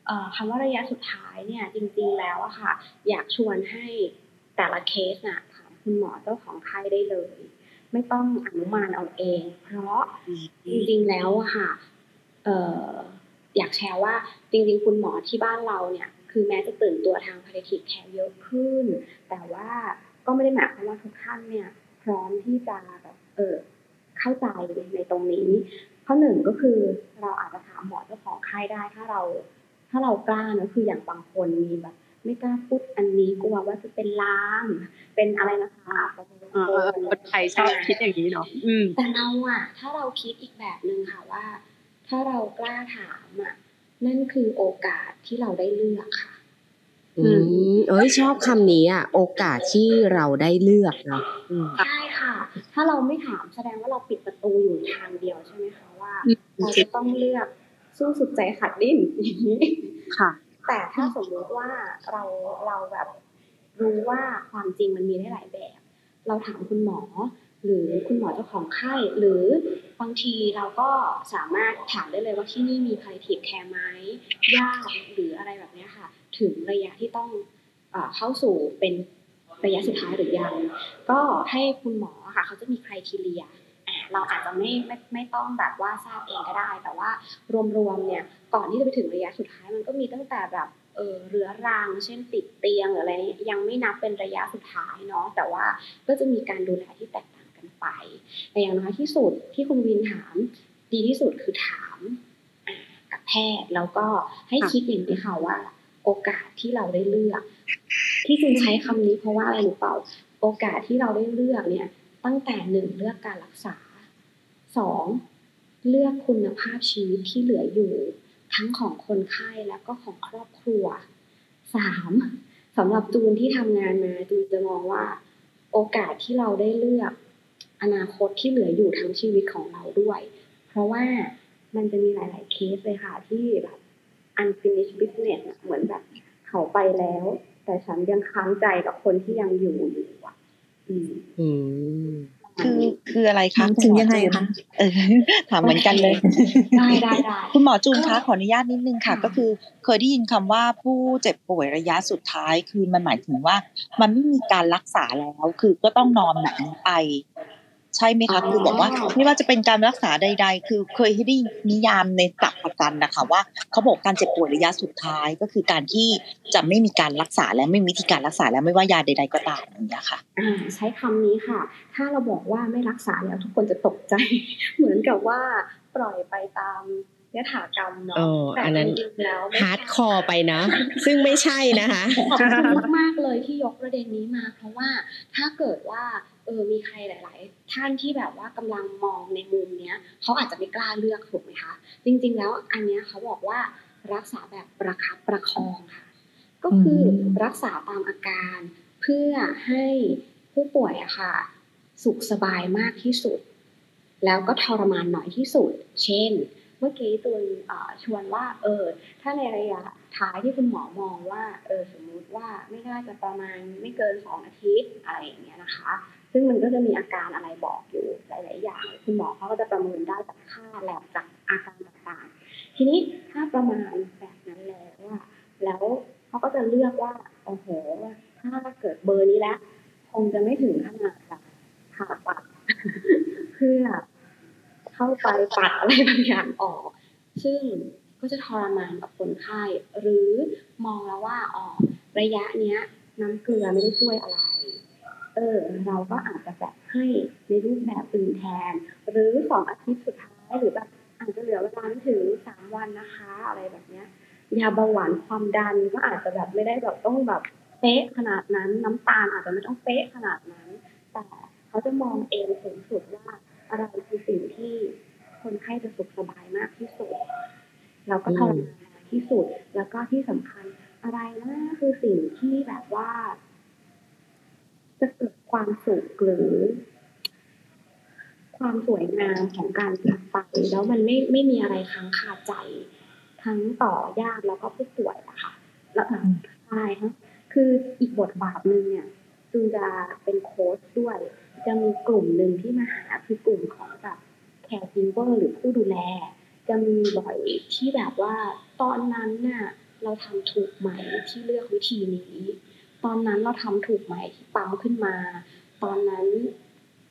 เอ่อคำว่าระยะสุดท้ายเนี่ยจริงๆแล้วอะค่ะ อยากชวนให้แต่ละเคสน่ะถาม คุณหมอเจ้าของไข้ได้เลย ไม่ต้องอนุมานเอาเอง เพราะจริงๆแล้วอะค่ะเอออยากแชร์ว่าจริงๆ คุณหมอที่บ้านเราเนี่ย คือแม้จะตื่นตัวทาง palliative care เยอะขึ้น แต่ว่าก็ไม่ได้หมายความว่าทุกท่านเนี่ย พร้อมที่จะแบบเออเข้าใจในตรงนี้ข้อหนึ่งก็คือเราอาจจะถามหมอเจ้าของไข้ได้ถ้าเรา ถ้าเรากล้านะคืออย่างบางคนมีแบบ ไม่กล้าพูดอันนี้กลัวว่าจะเป็นลาง เป็นอะไรนะคะอาจจะเป็นเออเออคนไทยชอบคิดอย่างนี้เนาะอืมแต่เราอะถ้าเราคิดอีกแบบหนึ่งค่ะว่า ถ้าเรากล้าถามอะนั่นคือโอกาสที่เราได้เลือกค่ะ อืมเอ้ยชอบคำนี้อะ โอกาสที่เราได้เลือกเนาะอืมใช่ค่ะ ถ้าเราไม่ถามแสดงว่าเราปิดประตูอยู่ทางเดียวใช่ไหมคะว่าอืมเราจะต้องเลือกสู้สุดใจขัดดิ้นอย่างนี้ค่ะ แต่ถ้าสมมติว่าเราเราแบบรู้ว่าความจริงมันมีได้หลายแบบ เราถามคุณหมอ หรือคุณหมอเจ้าของไข้หรือบางทีเราก็สามารถถามได้เลยว่าที่นี่มี palliative care ไหมญาติหรืออะไรแบบเนี้ยค่ะ ถึงระยะที่ต้องเอ่อเข้าสู่เป็นระยะสุดท้ายหรือยัง ก็ให้คุณหมอค่ะ เขาจะมีคุณทีเรียอะเราอาจจะไม่ไม่ไม่ต้องแบบว่าทราบเองก็ได้ แต่ว่ารวมๆเนี่ย ก่อนที่จะไปถึงระยะสุดท้ายมันก็มีตั้งแต่แบบเออเรื้อรังเช่นติดเตียงหรืออะไรเนี่ยยังไม่นับเป็นระยะสุดท้ายเนาะแต่ว่าก็จะมีการดูแลที่แตกต่างกันไป แต่อย่างน้อยที่สุดที่คุณวินถาม ดีที่สุดคือถามอะกับแพทย์แล้วก็ให้คิดอย่างนี้ค่ะว่า โอกาสที่เราได้เลือก ที่คุณใช้คำนี้เพราะว่าอะไรหรือเปล่า โอกาสที่เราได้เลือกเนี่ย ตั้งแต่หนึ่งเลือกการรักษาสองเลือกคุณภาพชีวิตที่เหลืออยู่ ทั้งของคนไข้แล้วก็ของครอบครัวสามสำหรับจูนที่ทำงานมาจูนจะมองว่า โอกาสที่เราได้เลือกอนาคตที่เหลืออยู่ทั้งชีวิตของเราด้วย เพราะว่ามันจะมีหลาย ๆ เคสเลยค่ะ ที่แบบ unfinished business เหมือนแบบเขาไปแล้ว แต่ฉันยังค้างใจกับคนที่ยังอยู่อยู่อะ อืมอืม คือคืออะไรคะมันคุณถึงหมอยังไงจูนคะเออถามเหมือนกันเลยได้ได้ได้คุณหมอจูนคะขออนุญาตนิดนึงค่ะค่ะก็คือเคยได้ยินคำว่าผู้เจ็บป่วยระยะสุดท้าย คือมันหมายถึงว่า มันไม่มีการรักษาแล้ว คือก็ต้องนอนหนังไป ใช่ไหมคะคือบอกว่าไม่ว่าจะเป็นการรักษาใด ๆ คือเคยได้นิยามในตักประกันนะคะว่าเขาบอกการเจ็บป่วยระยะสุดท้ายก็คือการที่จะไม่มีการรักษาและไม่มีวิธีการรักษาแล้วไม่ว่ายาใด ๆก็ตามอย่างเงี้ยค่ะอ่าใช้คำนี้ค่ะ ถ้าเราบอกว่าไม่รักษาแล้วทุกคนจะตกใจ เหมือนกับว่าปล่อยไปตามยถากรรมเนาะเออแต่อันนั้นจริงๆแล้วไม่ hardcore ไปนะ ซึ่งไม่ใช่นะคะขอบคุณมากๆเลยที่ยกประเด็นนี้มา เพราะว่าถ้าเกิดว่า เออมีใครหลาย ๆ ท่านที่แบบว่ากำลังมองในมุมเนี้ยเขาอาจจะไม่กล้าเลือกถูกไหมคะ จริง ๆ แล้วอันเนี้ยเขาบอกว่ารักษาแบบประคับประคองค่ะ ก็คือรักษาตามอาการ เพื่อให้ผู้ป่วยอะค่ะ สุขสบายมากที่สุด แล้วก็ทรมานน้อยที่สุด เช่น เมื่อกี้ตูนเอ่อชวนว่า เออ ถ้าในระยะท้ายที่คุณหมอมองว่า เออสมมุติว่าไม่น่าจะประมาณไม่เกินสองอาทิตย์อะไรอย่างเงี้ยนะคะ ซึ่งมันก็จะมีอาการอะไรบอกอยู่หลาย ๆ อย่าง คุณหมอเขาก็จะประเมินได้จากค่าแลบจากอาการต่างๆ ทีนี้ถ้าประมาณแบบนั้นแล้วอะแล้วเขาก็จะเลือกว่าโอ้โหถ้าเกิดเบอร์นี้แล้วคงจะไม่ถึงขนาดแบบผ่าตัดเพื่อเข้าไปตัดอะไรบางอย่างออก ซึ่งก็จะทรมานกับคนไข้หรือมองแล้วว่าอ๋อระยะเนี้ยน้ำเกลือไม่ได้ช่วยอะไร เออเราก็อาจจะแบบให้ในรูปแบบอื่นแทน หรือสองอาทิตย์สุดท้ายหรือแบบอาจจะเหลือเวลาไม่ถึงสามวันนะคะ อะไรแบบเนี้ยยาเบาหวานความดันก็อาจจะแบบไม่ได้แบบต้องแบบเป๊ะขนาดนั้น น้ำตาลอาจจะไม่ต้องเป๊ะขนาดนั้น แต่เขาจะมองเองสูงสุดว่าอะไรคือสิ่งที่คนไข้จะสุขสบายมากที่สุดแล้วก็ทรมานที่สุดแล้วก็ที่สำคัญอะไรนะคือสิ่งที่แบบว่า จะเกิดความสุขหรือ ความสวยงามของการจากไปแล้วมันไม่ไม่มีอะไรค้างคาใจ ทั้งต่อญาติแล้วก็ผู้ป่วยอะค่ะแล้วอะใช่ฮะคืออีกบทบาทหนึ่งเนี่ยจูนจะเป็นโค้ชด้วย จะมีกลุ่มหนึ่งที่มาหาคือกลุ่มของแบบแคร์กิเวอร์หรือผู้ดูแล จะมีบ่อยที่แบบว่าตอนนั้นน่ะเราทำถูกไหมที่เลือกวิธีนี้ ตอนนั้นเราทำถูกไหมที่ปั๊มขึ้นมา ตอนนั้น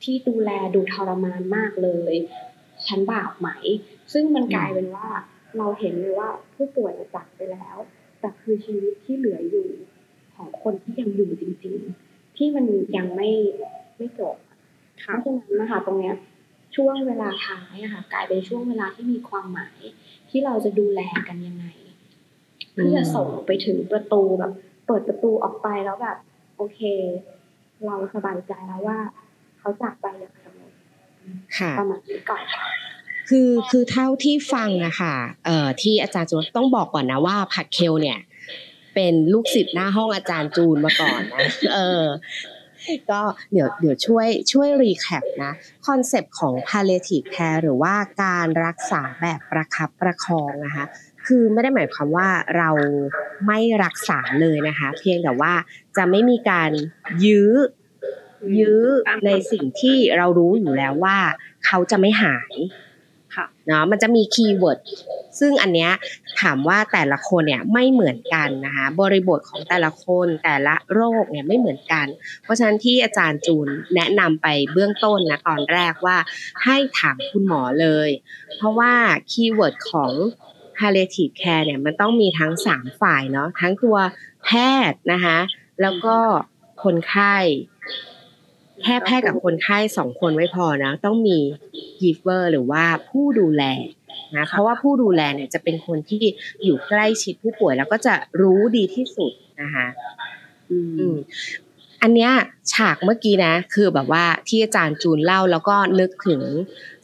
ที่ดูแลดูทรมานมากเลยฉันบาปไหม ซึ่งมันกลายเป็นว่าเราเห็นเลยว่าผู้ป่วยจากไปแล้ว แต่คือชีวิตที่เหลืออยู่ของคนที่ยังอยู่จริง ๆ ที่มันยังไม่ไม่จบเพราะฉะนั้นนะคะตรงเนี้ยช่วงเวลาท้ายอะค่ะกลายเป็นช่วงเวลาที่มีความหมาย ที่เราจะดูแลกันยังไงเพื่อส่งไปถึงประตูแบบ เปิดประตูออกไปแล้วแบบ โอเค เราสบายใจแล้วว่า เขาจากไปอย่างสงบค่ะประมาณนี้ก่อนค่ะคือคือเท่าที่ฟังอะค่ะเอ่อที่อาจารย์จูนต้องบอกก่อนนะว่าผักเคลเนี่ย เป็นลูกศิษย์หน้าห้องอาจารย์จูนมาก่อนนะเออก็เดี๋ยวเดี๋ยวช่วยช่วย recap นะ concept ของ palliative care หรือว่าการรักษาแบบประคับประคองนะคะ คือไม่ได้หมายความว่าเราไม่รักษาเลยนะคะ เพียงแต่ว่าจะไม่มีการยื้อยื้อในสิ่งที่เรารู้อยู่แล้วว่าเขาจะไม่หายค่ะเนาะมันจะมี keywordซึ่งอันเนี้ยถามว่าแต่ละคนเนี่ยไม่เหมือนกันนะคะบริบทของแต่ละคนแต่ละโรคเนี่ยไม่เหมือนกัน เพราะฉะนั้นที่อาจารย์จูนแนะนำไปเบื้องต้นนะตอนแรกว่าให้ถามคุณหมอเลย เพราะว่า keyword ของ palliative care เนี่ยมันต้องมีทั้งสามฝ่ายเนาะทั้งตัวแพทย์นะคะแล้วก็คนไข้แค่แพทย์กับคนไข้สองคนไม่พอนะ ต้องมี giver หรือว่าผู้ดูแลนะเพราะว่าผู้ดูแลเนี่ยจะเป็นคนที่อยู่ใกล้ชิดผู้ป่วยแล้วก็จะรู้ดีที่สุดนะคะอืมอันเนี้ยฉากเมื่อกี้นะ คือแบบว่าที่อาจารย์จูนเล่าแล้วก็นึกถึง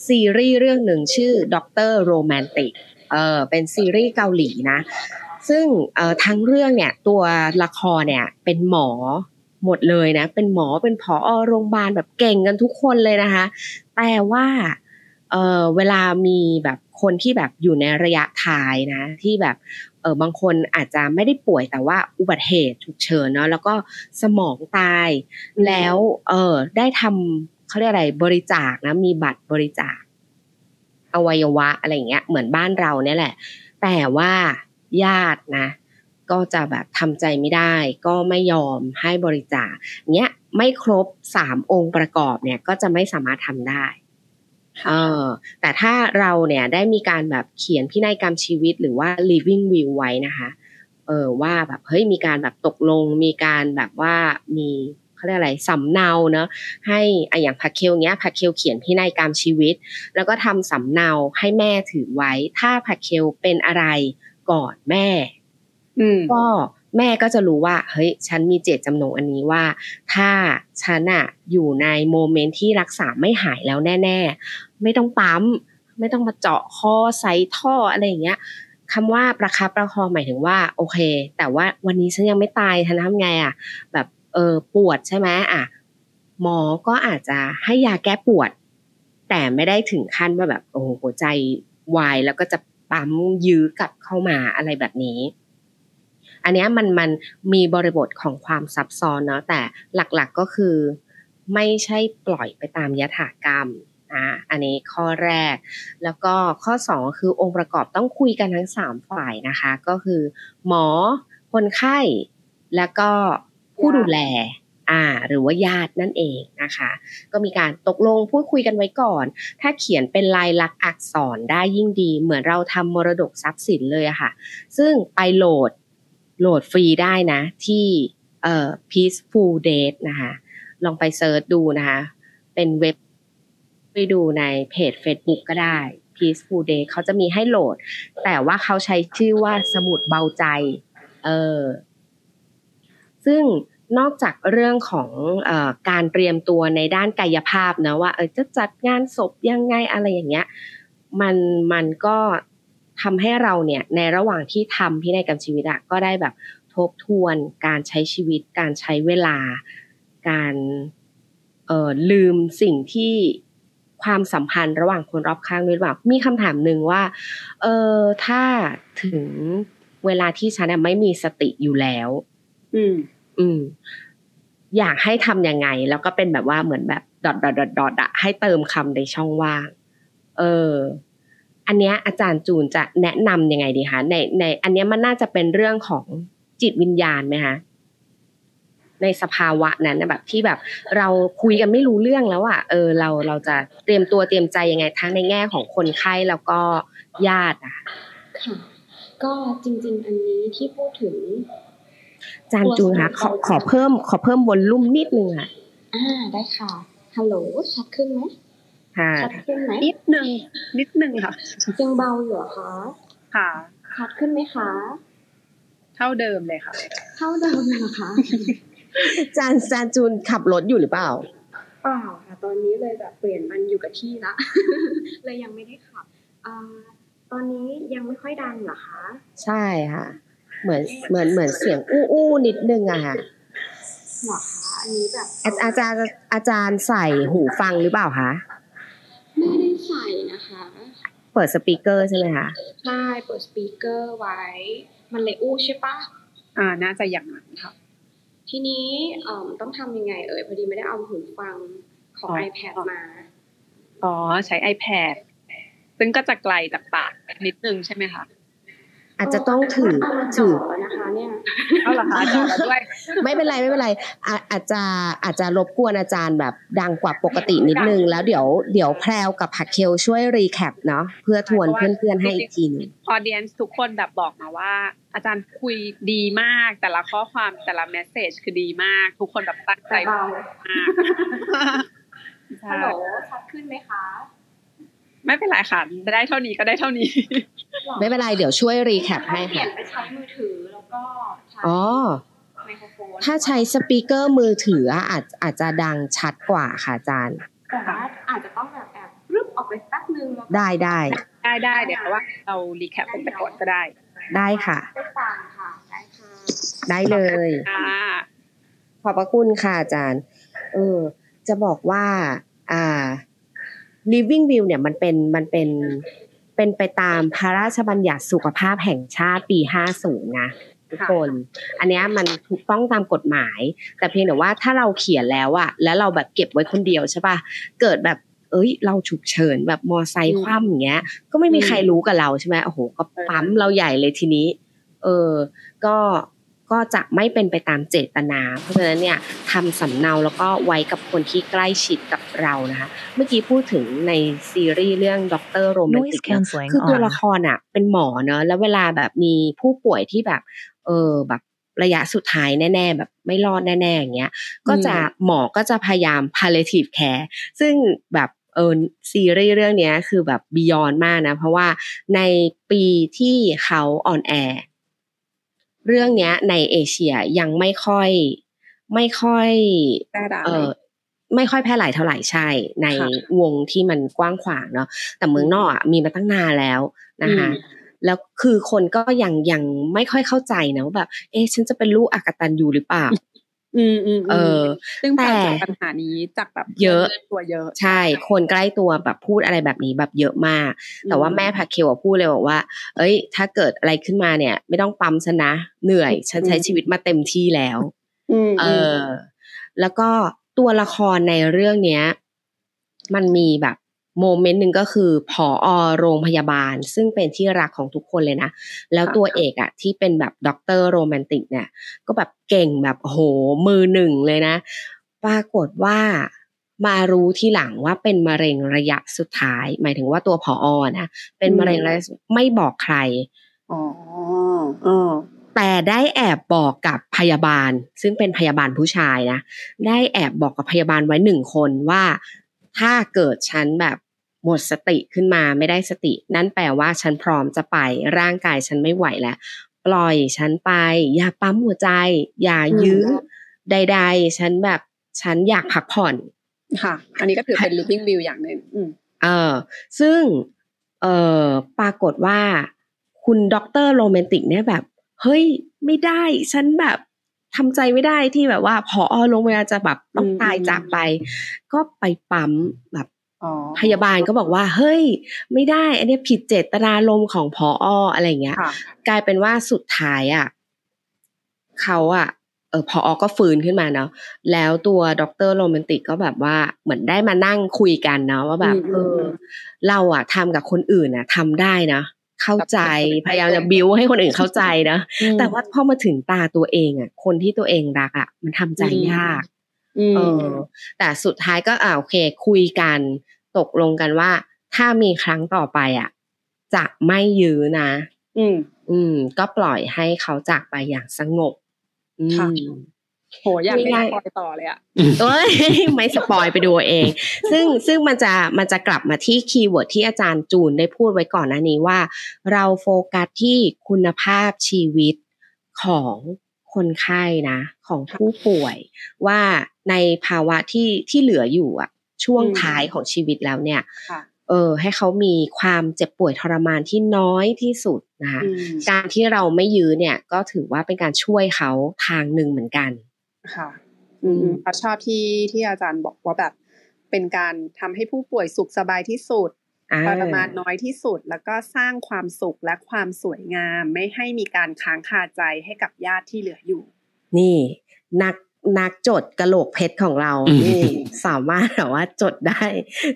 ซีรีส์เรื่องหนึ่งชื่อ Doctor Romantic เออเป็นซีรีส์เกาหลีนะ ซึ่งเออทั้งเรื่องเนี่ยตัวละครเนี่ยเป็นหมอหมดเลยนะ เป็นหมอเป็นผอโรงพยาบาลแบบเก่งกันทุกคนเลยนะคะ แต่ว่าเออเวลามีแบบคนที่แบบอยู่ในระยะท้ายนะ ที่แบบเออบางคนอาจจะไม่ได้ป่วยแต่ว่าอุบัติเหตุฉุกเฉินเนาะแล้วก็สมองตายแล้วเออได้ทำเขาเรียกอะไรบริจาคนะมีบัตรบริจาค อวัยวะอะไรอย่างเงี้ยเหมือนบ้านเราเนี่ยแหละ แต่ว่าญาตินะ ก็จะแบบทำใจไม่ได้ ก็ไม่ยอมให้บริจาคเนี้ยไม่ครบสามองค์ประกอบเนี่ยก็จะไม่สามารถทำได้เออแต่ถ้าเราเนี่ยได้มีการแบบเขียนพินัยกรรมชีวิตหรือว่า living will ไว้นะคะเออว่าแบบเฮ้ยมีการแบบตกลงมีการแบบว่ามี เขาเรียกอะไรสำเนาเนอะให้อะอย่างผักเคลเนี้ยผักเคลเขียนพินัยกรรมชีวิต แล้วก็ทำสำเนาให้แม่ถือไว้ ถ้าผักเคลเป็นอะไรก่อนแม่อืมก็แม่ก็จะรู้ว่าเฮ้ยฉันมีเจตจำนงอันนี้ว่า ถ้าฉันอะอยู่ในโมเมนต์ที่รักษาไม่หายแล้วแน่ ๆ ไม่ต้องปั๊มไม่ต้องมาเจาะคอใส่ท่ออะไรอย่างเงี้ยคำว่าประคับประคองหมายถึงว่า โอเค แต่ว่าวันนี้ฉันยังไม่ตายฉันทำไงอะแบบ เออปวดใช่ไหมอะหมอก็อาจจะให้ยาแก้ปวด แต่ไม่ได้ถึงขั้นว่าแบบโอ้โหหัวใจวายแล้วก็จะปั๊มยื้อกลับเข้ามาอะไรแบบนี้ อันนี้มันมันมีบริบทของความซับซ้อนเนาะแต่หลักๆก็คือไม่ใช่ปล่อยไปตามยถากรรมอะอันนี้ข้อแรก แล้วก็ข้อสองคือองค์ประกอบต้องคุยกันทั้งสามฝ่ายนะคะ ก็คือ หมอคนไข้แล้วก็ ผู้ดูแลอ่าหรือว่าญาตินั่นเองนะคะ ก็มีการตกลงพูดคุยกันไว้ก่อน ถ้าเขียนเป็นลายลักษณ์อักษรได้ยิ่งดี เหมือนเราทำมรดกทรัพย์สินเลยอะค่ะ ซึ่งไปโหลดโหลดฟรีได้นะ ที่เอ่อ Peaceful Death นะคะ ลองไป search ดูนะคะ เป็นเว็บไปดูในเพจ Facebook ก็ได้ Peaceful Death เขาจะมีให้โหลด แต่ว่าเขาใช้ชื่อว่าสมุดเบาใจ เออซึ่ง นอกจากเรื่องของอการเตรียมตัวในด้านกายภาพนะว่าเออจะจัดงานศพยังไงอะไรอย่างเงี้ยมันมันก็ทำให้เราเนี่ยในระหว่างที่ทำพินัยกรรมชีวิตอะก็ได้แบบทบทวนการใช้ชีวิต การใช้เวลา การเออลืมสิ่งที่ความสัมพันธ์ระหว่างคนรอบข้างด้วยหรือเปล่ามีคำถามหนึ่งว่าเออถ้าถึงเวลาที่ฉันไม่มีสติอยู่แล้ว อืม อืม อยากให้ทำยังไง แล้วก็เป็นแบบว่าเหมือนแบบดอทดอทดอทอะให้เติมคำในช่องว่าง เออ อันเนี้ยอาจารย์จูนจะแนะนำยังไงดีคะในใน อันเนี้ยมันน่าจะเป็นเรื่องของจิตวิญญาณไหมคะในสภาวะนั้นแบบที่แบบเราคุยกันไม่รู้เรื่องแล้วอะเออ เราเราจะเตรียมตัวเตรียมใจยังไงทั้งในแง่ของคนไข้แล้วก็ญาติอะค่ะก็จริง ๆ อันนี้ที่พูดถึง จารย์จูนคะขอขอเพิ่ม ขอเพิ่มวอลลุ่มนิดนึงอะอ่าได้ค่ะฮัลโหลชัดขึ้นไหมค่ะชัดขึ้นไหมนิดนึงนิดนึงค่ะยังเบาอยู่เหรอคะค่ะชัดขึ้นไหมคะ เท่าเดิมเลยค่ะ เท่าเดิมเลยเหรอคะอาจารย์อาจารย์จูนขับรถอยู่หรือเปล่าเปล่าค่ะตอนนี้เลยแบบเปลี่ยนมันอยู่กับที่ละเลยยังไม่ได้ขับอ่าตอนนี้ยังไม่ค่อยดังเหรอคะ ใช่ค่ะ เหมือนเหมือนเหมือนเสียงอู้อู้นิดนึงอะค่ะเหรอคะอันนี้แบบอาอาจารย์อาจารย์ใส่หูฟังหรือเปล่าคะไม่ได้ใส่นะคะ เปิดสปีกเกอร์ใช่ไหมคะใช่เปิดสปีกเกอร์ไว้ มันเลยอู้ใช่ปะอ่าน่าจะอย่างนั้นค่ะ ทีนี้เอ่อต้องทำยังไงเอ่ยพอดีไม่ได้เอาหูฟังของอ๋อ iPad มาอ๋อใช้ iPad ซึ่งก็จะไกลจากปากนิดนึงใช่ไหมคะ อาจจะต้องถือเอามาถืจ่อนะคะเนี่ยเอาเหรอคะจ่อแล้วด้วยไม่เป็นไรไม่เป็นไรอาอาจจะอาจจะรบกวนอาจารย์แบบดังกว่าปกตินิดนึง แล้วเดี๋ยวเดี๋ยวแพรวกับผักเคลช่วย recap เนาะเพื่อทวนเพื่อนๆให้อีกทีหนึง audience ทุกคนแบบบอกมาว่า อาจารย์คุยดีมาก แต่ละข้อความแต่ละ message คือดีมาก ทุกคนแบบตั้งใจแต่เบามากใช่ฮัลโหลชัดขึ้นไหมคะ ไม่เป็นไรค่ะได้เท่านี้ก็ได้เท่านี้ ไม่เป็นไรเดี๋ยวช่วย recap ให้ค่ะเปลี่ยนไปใช้มือถือแล้วก็ใช้อ๋อไมโครโฟนถ้าใช้ speaker มือถืออะอาจอาจจะดังชัดกว่าค่ะอาจารย์แต่ว่าอาจจะต้องแบบแอบรึบออกไปแป๊บนึงแล้วก็ได้ได้ได้ได้เดี๋ยวเพราะว่าเรา recap กันไปก่อนก็ได้ ได้ค่ะได้ฟังค่ะได้ค่ะได้เลยค่ะขอบพระคุณค่ะอาจารย์ เออ จะบอกว่า อ่า living will เนี่ยมันเป็นมันเป็น เป็นไปตามพระราชบัญญัติสุขภาพแห่งชาติปี 50 นะทุกคน อันเนี้ยมันถูกต้องตามกฎหมาย แต่เพียงแต่ว่าถ้าเราเขียนแล้วอะแล้วเราแบบเก็บไว้คนเดียวใช่ปะเกิดแบบเอ้ย เราฉุกเฉินแบบมอไซค์คว่ำอย่างเงี้ย ก็ไม่มีใครรู้กับเราใช่ไหมโอ้โหก็ปั๊มเราใหญ่เลยทีนี้ เออ ก็ ก็จะไม่เป็นไปตามเจตนา เพราะฉะนั้นเนี่ยทำสำเนาแล้วก็ไว้กับคนที่ใกล้ชิดกับเรานะคะ เมื่อกี้พูดถึงในซีรีส์เรื่อง Doctor Romantic คือตัวละครอะเป็นหมอเนอะแล้วเวลาแบบมีผู้ป่วยที่แบบ เออแบบระยะสุดท้ายแน่ๆ แบบไม่รอดแน่ๆอย่างเงี้ย ก็จะหมอก็จะพยายาม palliative care ซึ่งแบบเออซีรีส์เรื่องนี้คือแบบ beyond มากนะ เพราะว่าในปีที่เขาออนแอร์ เรื่องเนี้ย ในเอเชียยังไม่ค่อย ไม่ค่อยเออไม่ค่อยแพร่หลายเท่าไหร่ใช่ ในวงที่มันกว้างขวางเนาะแต่เมืองนอกอะมีมาตั้งนานแล้วนะคะแล้วคือคนก็ยังยังไม่ค่อยเข้าใจนะว่าแบบ เอ๊ะฉันจะเป็นลูกอักตันยูหรือเปล่า อืมอืมเออ ซึ่งแต่ปัญหานี้จากแบบเยอะตัวเยอะ ใช่ คนใกล้ตัวแบบพูดอะไรแบบนี้แบบเยอะมาก แต่ว่าแม่พาเคลพูดเลยบอกว่า เอ้ย ถ้าเกิดอะไรขึ้นมาเนี่ย ไม่ต้องปั๊มฉันนะ เหนื่อย ฉันใช้ชีวิตมาเต็มที่แล้วเออ แล้วก็ตัวละครในเรื่องเนี้ย มันมีแบบ moment หนึ่งก็คือผออโรงพยาบาล ซึ่งเป็นที่รักของทุกคนเลยนะ แล้วตัวเอกอะที่เป็นแบบ Doctor Romantic เนี่ย ก็แบบเก่งแบบโหมือหนึ่งเลยนะ ปรากฏว่ามารู้ที่หลังว่าเป็นมะเร็งระยะสุดท้าย หมายถึงว่าตัวผออนะเป็นมะเร็งระยะไม่บอกใครอ๋อแต่ได้แอบบอกกับพยาบาล ซึ่งเป็นพยาบาลผู้ชายนะ ได้แอบบอกกับพยาบาลไว้หนึ่งคนว่า ถ้าเกิดฉันแบบหมดสติขึ้นมาไม่ได้สติ นั่นแปลว่าฉันพร้อมจะไปร่างกายฉันไม่ไหวแล้ว ปล่อยฉันไป อย่าปั๊มหัวใจ อย่ายื้อใด ๆ ฉันแบบฉันอยากพักผ่อนค่ะ อันนี้ก็ถือเป็น living view อย่างหนึ่งเออ ซึ่งเออปรากฏว่า คุณด็อกเตอร์โรแมนติกเนี่ยแบบ เฮ้ย ไม่ได้ ฉันแบบ ทำใจไม่ได้ที่แบบว่า พอโรงพยาบาลจะแบบต้องตายจากไป ก็ไปปั๊มแบบพยาบาลก็บอกว่า เฮ้ย ไม่ได้ อันนี้ผิดเจตนารมณ์ของพออะไรเงี้ย กลายเป็นว่าสุดท้ายอะเขาอะเออพออก็ฟื้นขึ้นมาเนาะแล้วตัวด็อกเตอร์โรแมนติกก็แบบว่าเหมือนได้มานั่งคุยกันเนาะว่าแบบเออเราอะทำกับคนอื่นอะทำได้นะ เข้าใจพยายามจะบิวให้คนอื่นเข้าใจนะแต่ว่าพอมาถึงตาตัวเองอะ คนที่ตัวเองรักอะ มันทำใจยากเออแต่สุดท้ายก็อ่าโอเค คุยกัน ตกลงกันว่า ถ้ามีครั้งต่อไปอะ จะไม่ยื้อนะอืม อืม ก็ปล่อยให้เขาจากไปอย่างสงบอืม โหอยากให้ spoil ต่อเลยอะเอ้ยไม่ spoil ไปดูเอง ซึ่งซึ่งมันจะมันจะกลับมาที่ keyword ที่อาจารย์จูนได้พูดไว้ก่อนหน้านี้ว่า เราโฟกัสที่คุณภาพชีวิตของคนไข้นะ ของผู้ป่วย ว่าในภาวะที่ที่เหลืออยู่อะช่วงท้ายของชีวิตแล้วเนี่ยเออให้เขามีความเจ็บป่วยทรมานที่น้อยที่สุดนะคะการที่เราไม่ยื้อเนี่ยก็ถือว่าเป็นการช่วยเขาทางหนึ่งเหมือนกัน ค่ะ อืมเขาชอบที่ที่อาจารย์บอกว่าแบบเป็นการทำให้ผู้ป่วยสุขสบายที่สุดทรมานน้อยที่สุด แล้วก็สร้างความสุขและความสวยงาม ไม่ให้มีการค้างคาใจให้กับญาติที่เหลืออยู่ นี่นักนักจดกระโหลกเพชรของเรานี่สามารถแบบว่าจดได้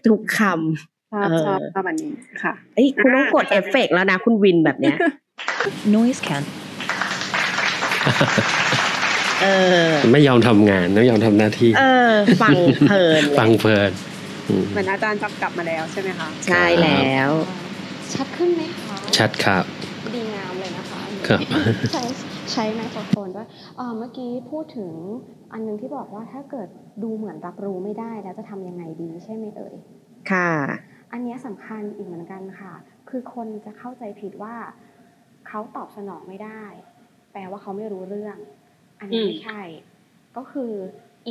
ทุกคำชอบชอบประมาณนี้ค่ะเอ้ยคุณต้องกดเอฟเฟกแล้วนะ คุณวินแบบเนี้ย noise can เออ ไม่ยอมทำงานไม่ยอมทำหน้าที่ เออ ฟังเพลินฟังเพลินเหมือนอาจารย์จับกลับมาแล้วใช่ไหมคะใช่แล้ว ชัดขึ้นไหมคะชัดครับดีงามเลยนะคะครับใช้ใช้ไมโครโฟนด้วยเมื่อกี้พูดถึงอันนึงที่บอกว่าถ้าเกิดดูเหมือนรับรู้ไม่ได้แล้วจะทำยังไงดีใช่ไหมเอ่ยค่ะ อันนี้สำคัญอีกเหมือนกันค่ะ คือคนจะเข้าใจผิดว่าเขาตอบสนองไม่ได้ แปลว่าเขาไม่รู้เรื่อง อันนี้ไม่ใช่ ก็คือ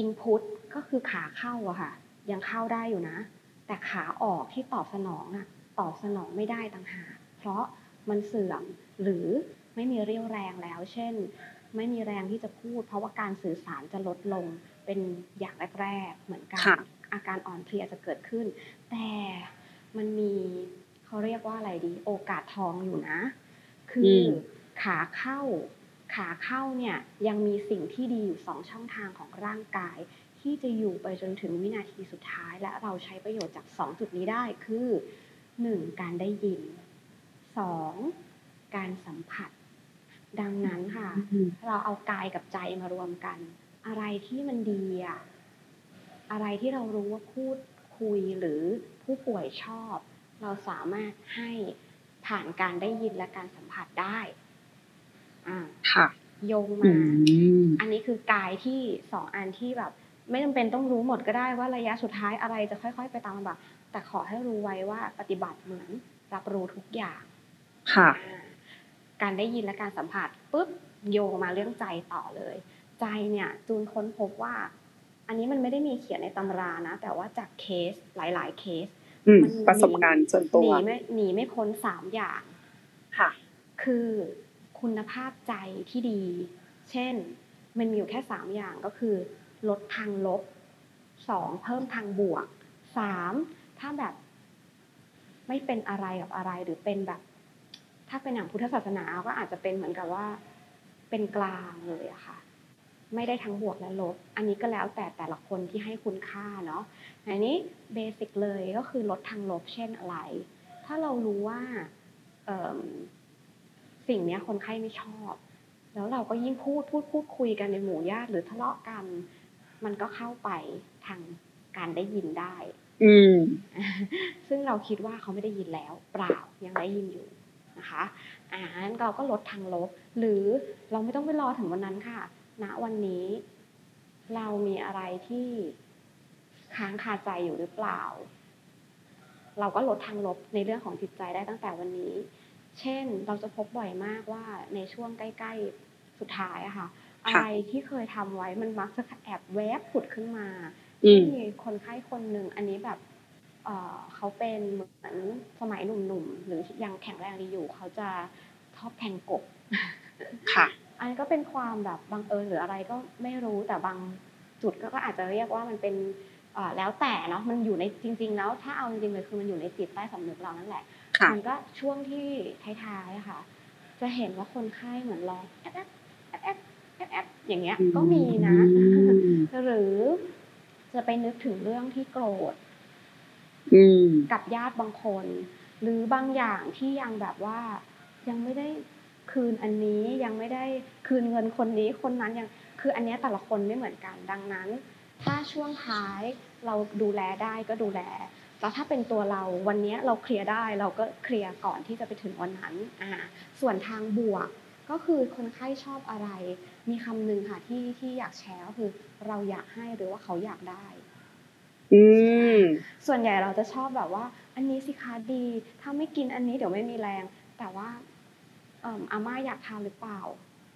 input ก็คือขาเข้าอะค่ะ ยังเข้าได้อยู่นะ แต่ขาออกที่ตอบสนองอะตอบสนองไม่ได้ต่างหากเพราะมันเสื่อมหรือไม่มีเรี่ยวแรงแล้ว เช่น ไม่มีแรงที่จะพูด เพราะว่าการสื่อสารจะลดลงเป็นอย่างแรกๆเหมือนกันอาการอ่อนเพลียจะเกิดขึ้น แต่มันมีเขาเรียกว่าอะไรดี โอกาสทองอยู่นะ คือขาเข้า ขาเข้าเนี่ยยังมีสิ่งที่ดีอยู่สองช่องทางของร่างกาย ที่จะอยู่ไปจนถึงวินาทีสุดท้าย และเราใช้ประโยชน์จากสองจุดนี้ได้คือหนึ่งการได้ยินสองการสัมผัส ดังนั้นค่ะ เราเอากายกับใจมารวมกัน อะไรที่มันดีอะอะไรที่เรารู้ว่าพูดคุยหรือผู้ป่วยชอบ เราสามารถให้ผ่านการได้ยินและการสัมผัสได้ ค่ะโยงอืมามอันนี้คือกายที่สองอันที่แบบ ไม่จำเป็นต้องรู้หมดก็ได้ว่าระยะสุดท้ายอะไรจะค่อย ๆ ไปตามลำดับแต่ขอให้รู้ไว้ว่าปฏิบัติเหมือนรับรู้ทุกอย่าง ค่ะอ่าการได้ยินและการสัมผัสปุ๊บโยงมาเรื่องใจต่อเลย ใจเนี่ยจูนค้นพบว่า อันนี้มันไม่ได้มีเขียนในตำรานะ แต่ว่าจากเคสหลาย ๆ เคสอืมมันประสบการณ์ส่วนตัวหนีไม่หนีไม่พ้นสามอย่าง ค่ะ คือ คุณภาพใจที่ดี เช่น มันมีอยู่แค่สามอย่างก็คือ ลดทางลบสองเพิ่มทางบวกสามถ้าแบบไม่เป็นอะไรกับอะไรหรือเป็นแบบ ถ้าเป็นอย่างพุทธศาสนาก็อาจจะเป็นเหมือนกับว่า เป็นกลางเลยอะค่ะ ไม่ได้ทั้งบวกและลบ อันนี้ก็แล้วแต่แต่ละคนที่ให้คุณค่าเนาะอันนี้เบสิกเลยก็คือลดทางลบเช่นอะไร ถ้าเรารู้ว่า สิ่งเนี้ยคนไข้ไม่ชอบ แล้วเราก็ยิ่งพูดพูดพูดคุยกันในหมู่ญาติหรือทะเลาะกัน มันก็เข้าไปทางการได้ยินได้ อืม ซึ่งเราคิดว่าเขาไม่ได้ยินแล้ว เปล่ายังได้ยินอยู่นะคะอ่างั้นเราก็ลดทางลบ หรือเราไม่ต้องไปรอถึงวันนั้นค่ะ ณวันนี้ เรามีอะไรที่ค้างคาใจอยู่หรือเปล่า เราก็ลดทางลบในเรื่องของจิตใจได้ตั้งแต่วันนี้ เช่นเราจะพบบ่อยมากว่าในช่วงใกล้ ๆสุดท้ายอะค่ะ อะไรที่เคยทำไว้มันมักจะแอบแวบผุดขึ้นมาอืมมีคนไข้คนหนึ่งอันนี้แบบเอ่อเขาเป็นเหมือนสมัยหนุ่มๆหรือยังแข็งแรงดีอยู่ เขาจะชอบแทงกบค่ะอันนี้ก็เป็นความแบบบังเอิญหรืออะไรก็ไม่รู้แต่บางจุดก็ก็อาจจะเรียกว่ามันเป็นเอ่อแล้วแต่เนาะมันอยู่ในจริง ๆ แล้วถ้าเอาจริงๆเลยคือมันอยู่ในจิตใต้สำนึกเรานั่นแหละค่ะ มันก็ช่วงที่ท้ายๆอะค่ะ จะเห็นว่าคนไข้เหมือนร้องแอดแอดแอดแอดแอดแอดอย่างเงี้ยก็มีนะ หรือจะไปนึกถึงเรื่องที่โกรธอืมกับญาติบางคน หรือบางอย่างที่ยังแบบว่ายังไม่ได้คืนอันนี้ยังไม่ได้คืนเงินคนนี้คนนั้นยังคืออันเนี้ยแต่ละคนไม่เหมือนกันดังนั้น ถ้าช่วงท้ายเราดูแลได้ก็ดูแล แล้วถ้าเป็นตัวเราวันเนี้ยเราเคลียร์ได้เราก็เคลียร์ก่อนที่จะไปถึงวันนั้นอ่าส่วนทางบวกก็คือคนไข้ชอบอะไร มีคำหนึ่งค่ะที่ที่อยากแชร์ก็คือเราอยากให้หรือว่าเขาอยากได้ อืมส่วนใหญ่เราจะชอบแบบว่า อันนี้สิคะดี ถ้าไม่กินอันนี้เดี๋ยวไม่มีแรง แต่ว่าเอิ่มอาม่าอยากทานหรือเปล่า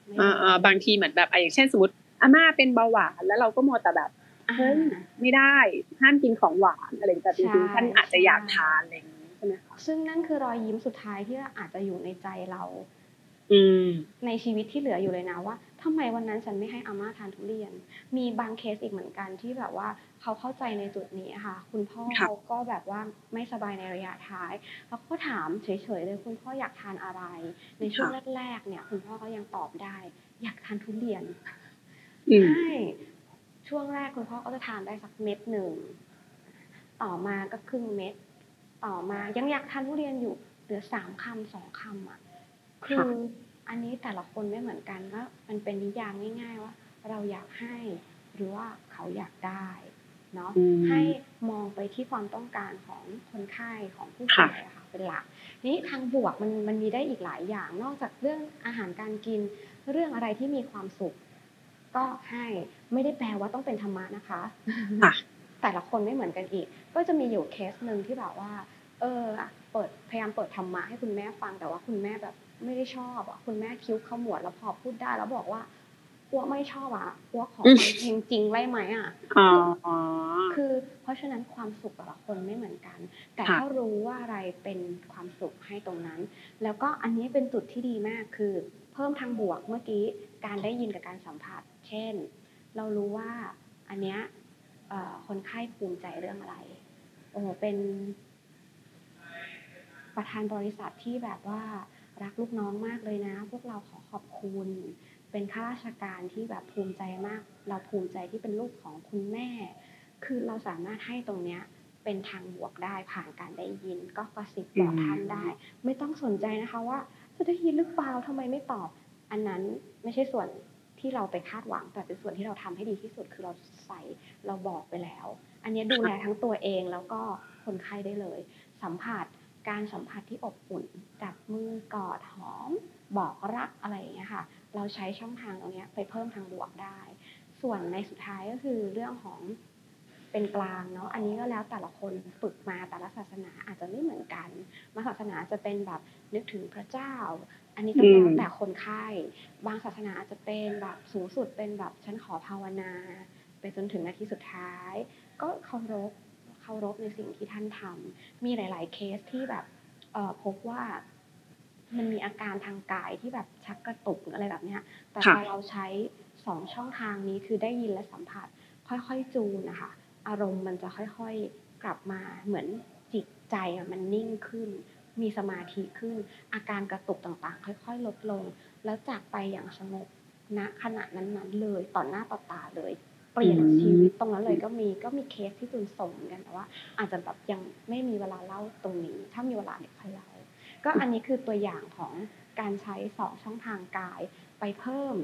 ไม่อ่าอ่าบางทีเหมือนแบบอะอย่างเช่นสมมติอาม่าเป็นเบาหวานแล้วเราก็มัวแต่แบบอ่า เฮ้ยไม่ได้ห้ามกินของหวานอะไรแต่จริงใช่ๆท่านอาจจะอยากทานอะไรอย่างนี้ใช่ไหมคะซึ่งนั่นคือรอยยิ้มสุดท้ายที่อาจจะอยู่ในใจเรา อืมในชีวิตที่เหลืออยู่เลยนะว่าทำไมวันนั้นฉันไม่ให้อาม่าทานทุเรียน มีบางเคสอีกเหมือนกันที่แบบว่าเขาเข้าใจในจุดนี้ค่ะ คุณพ่อค่ะเขาก็แบบว่าไม่สบายในระยะท้ายแล้วก็ถามเฉยๆเลยคุณพ่ออยากทานอะไร ในช่วงแรกๆเนี่ย คุณพ่อก็ยังตอบได้ อยากทานทุเรียนอืมใช่ ช่วงแรกคุณพ่อก็จะทานได้สักเม็ดหนึ่ง ต่อมาก็ครึ่งเม็ด ต่อมายังอยากทานทุเรียนอยู่เหลือสามคำสองคำอะ คืออันนี้แต่ละคนไม่เหมือนกันก็มันเป็นนิยามง่าย ๆ ว่า เราอยากให้หรือว่าเขาอยากได้เนาะอืมให้มองไปที่ความต้องการของคนไข้ของผู้ค่ะป่วยอะค่ะเป็นหลักนี้ทางบวกมันมันมีได้อีกหลายอย่าง นอกจากเรื่องอาหารการกินเรื่องอะไรที่มีความสุข ก็ให้ไม่ได้แปลว่าต้องเป็นธรรมะนะคะค่ะแต่ละคนไม่เหมือนกันอีก ก็จะมีอยู่เคสหนึ่งที่แบบว่า เอออะเปิดพยายามเปิดธรรมะให้คุณแม่ฟังแต่ว่าคุณแม่แบบไม่ได้ชอบอะคุณแม่คิ้วขมวดแล้วพอพูดได้แล้วบอกว่าอ้วไม่ชอบอะอ้วขอฟังเพลงจริงได้ไหมอะอ๋อคือเพราะฉะนั้นความสุขแต่ละคนไม่เหมือนกัน แต่ค่ะถ้ารู้ว่าอะไรเป็นความสุขให้ตรงนั้น แล้วก็อันนี้เป็นจุดที่ดีมากคือ เพิ่มทางบวกเมื่อกี้การได้ยินกับการสัมผัส เช่น เรารู้ว่าอันเนี้ยเอ่อคนไข้ภูมิใจเรื่องอะไร โอ้โหเป็น ประธานบริษัทที่แบบว่ารักลูกน้องมากเลยนะ พวกเราขอขอบคุณ เป็นข้าราชการที่แบบภูมิใจมาก เราภูมิใจที่เป็นลูกของคุณแม่ คือเราสามารถให้ตรงเนี้ยเป็นทางบวกได้ผ่านการได้ยิน ก็กระซิบบอกท่านได้ ไม่ต้องสนใจนะคะว่าจะได้ยินหรือเปล่าทำไมไม่ตอบ อันนั้นไม่ใช่ส่วน ที่เราไปคาดหวัง แต่เป็นส่วนที่เราทำให้ดีที่สุดคือเราใส่เราบอกไปแล้ว อันนี้ดูแลทั้งตัวเองแล้วก็คนไข้ได้เลย สัมผัสการสัมผัสที่อบอุ่นจับมือกอดหอม บอกรักอะไรอย่างเงี้ยค่ะ เราใช้ช่องทางตรงนี้ไปเพิ่มทางบวกได้ ส่วนในสุดท้ายก็คือเรื่องของเป็นกลางเนาะอันนี้ก็แล้วแต่ละคนฝึกมาแต่ละศาสนาอาจจะไม่เหมือนกันบาศาสนาจะเป็นแบบนึกถึงพระเจ้า อันนี้ก็แล้วแต่คนไข้บางศาสนาอาจจะเป็นแบบสูงสุดเป็นแบบฉันขอภาวนา ไปจนถึงนาทีสุดท้าย ก็เคารพเคารพในสิ่งที่ท่านทำมีหลาย ๆ เคสที่แบบเอ่อพบว่ามันมีอาการทางกายที่แบบชักกระตุกหรืออะไรแบบเนี้ย แต่พอเราใช้สองช่องทางนี้คือได้ยินและสัมผัส ค่อยๆจูนนะคะ อารมณ์มันจะค่อยๆกลับมาเหมือนจิตใจมันนิ่งขึ้น มีสมาธิขึ้น อาการกระตุกต่างๆ ค่อย ๆ ลดลง แล้วจากไปอย่างสงบณขณะนั้นๆเลยต่อหน้าต่อตาเลย เปลี่ยนชีวิตตรงนั้นเลยก็มีก็มีเคสที่จูนส่งเหมือนกันแต่ว่า อาจจะแบบยังไม่มีเวลาเล่าตรงนี้ ถ้ามีเวลาเดี๋ยวค่อยเล่าก็อันนี้คือตัวอย่างของการใช้สองช่องทางกายไปเพิ่ม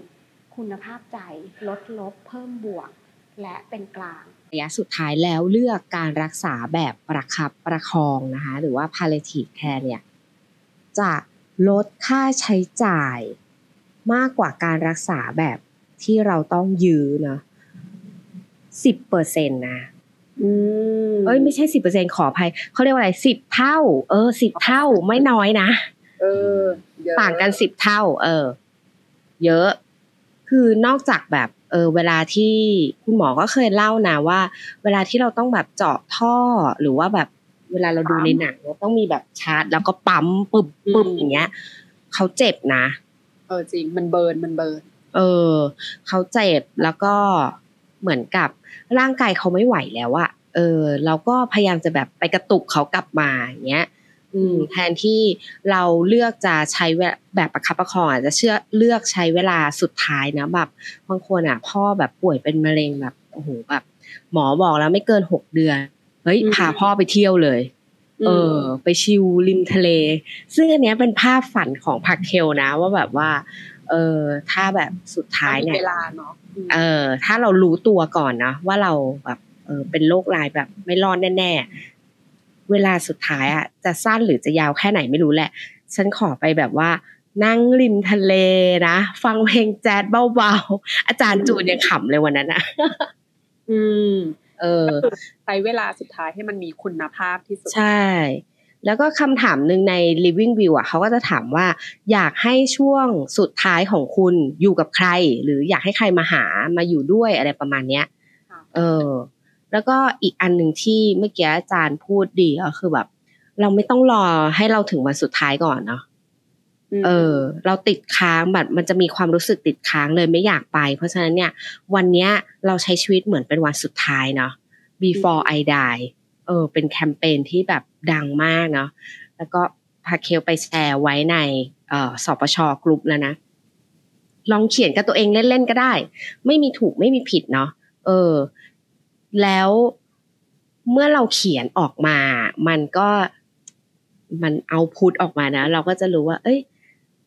คุณภาพใจ ลดลบ เพิ่มบวก และเป็นกลาง ระยะสุดท้ายแล้วเลือกการรักษาแบบประคับประคองนะคะหรือว่า palliative care เนี่ยจะลดค่าใช้จ่ายมากกว่าการรักษาแบบที่เราต้องยื้อเนาะสิบเปอร์เซ็นต์นะเอ้ยไม่ใช่สิบเปอร์เซ็นขออภัยเขาเรียกว่าอะไรสิบเท่า เออสิบเท่าไม่น้อยนะเออต่างกันสิบเท่า เออ เยอะ คือนอกจากแบบเออเวลาที่คุณหมอก็เคยเล่านะว่า เวลาที่เราต้องแบบเจาะท่อหรือว่าแบบเวลาเราดูในหนังเราต้องมีแบบชาร์จ แล้วก็ปั๊มปึบปึบอย่างเงี้ยเขาเจ็บนะ เออจริงมันเบิร์นมันเบิร์นเออเขาเจ็บแล้วก็เหมือนกับร่างกายเขาไม่ไหวแล้วอะเออเราก็พยายามจะแบบไปกระตุกเขากลับมาอย่างเงี้ยอืม แทนที่เราเลือกจะใช้แบบประคับประคองอาจจะเชื่อเลือกใช้เวลาสุดท้ายนะแบบบางคนอะ พ่อแบบป่วยเป็นมะเร็งแบบโอ้โหแบบ หมอบอกแล้วไม่เกินหกเดือนเฮ้ยพาพ่อไปเที่ยวเลย เออ ไปชิลริมทะเล ซึ่งอันเนี้ยเป็นภาพฝันของพักเคลนะว่าแบบว่า เออถ้าแบบสุดท้ายเนี่ยเวลาเนาะเออ ถ้าเรารู้ตัวก่อนนะว่าเราแบบเออเป็นโรคลายแบบไม่รอดแน่ๆ เวลาสุดท้ายอะจะสั้นหรือจะยาวแค่ไหนไม่รู้แหละ ฉันขอไปแบบว่า นั่งริมทะเลนะ ฟังเพลงแจ๊สเบาๆ อาจารย์จูนยังขำเลยวันนั้นอะอืม เออใช้เวลาสุดท้ายให้มันมีคุณภาพที่สุด ใช่ แล้วก็คำถามหนึ่งใน Living View อะเขาก็จะถามว่า อยากให้ช่วงสุดท้ายของคุณอยู่กับใคร หรืออยากให้ใครมาหามาอยู่ด้วยอะไรประมาณเนี้ย เออ แล้วก็อีกอันหนึ่งที่เมื่อกี้อาจารย์พูดดีก็คือแบบ เราไม่ต้องรอให้เราถึงวันสุดท้ายก่อนเนาะเออ เราติดค้างแบบมันจะมีความรู้สึกติดค้างเลยไม่อยากไป เพราะฉะนั้นเนี่ย วันเนี้ยเราใช้ชีวิตเหมือนเป็นวันสุดท้ายเนาะ before I die เออ เป็นแคมเปญที่แบบดังมากเนาะแล้วก็พาเคลไปแชร์ไว้ในเอ่อสปชกลุ่มแล้วนะ ลองเขียนกับตัวเองเล่นๆก็ได้ ไม่มีถูกไม่มีผิดเนาะเออ แล้วเมื่อเราเขียนออกมา มันก็มันเอาพุทออกมานะ เราก็จะรู้ว่า เอ้ย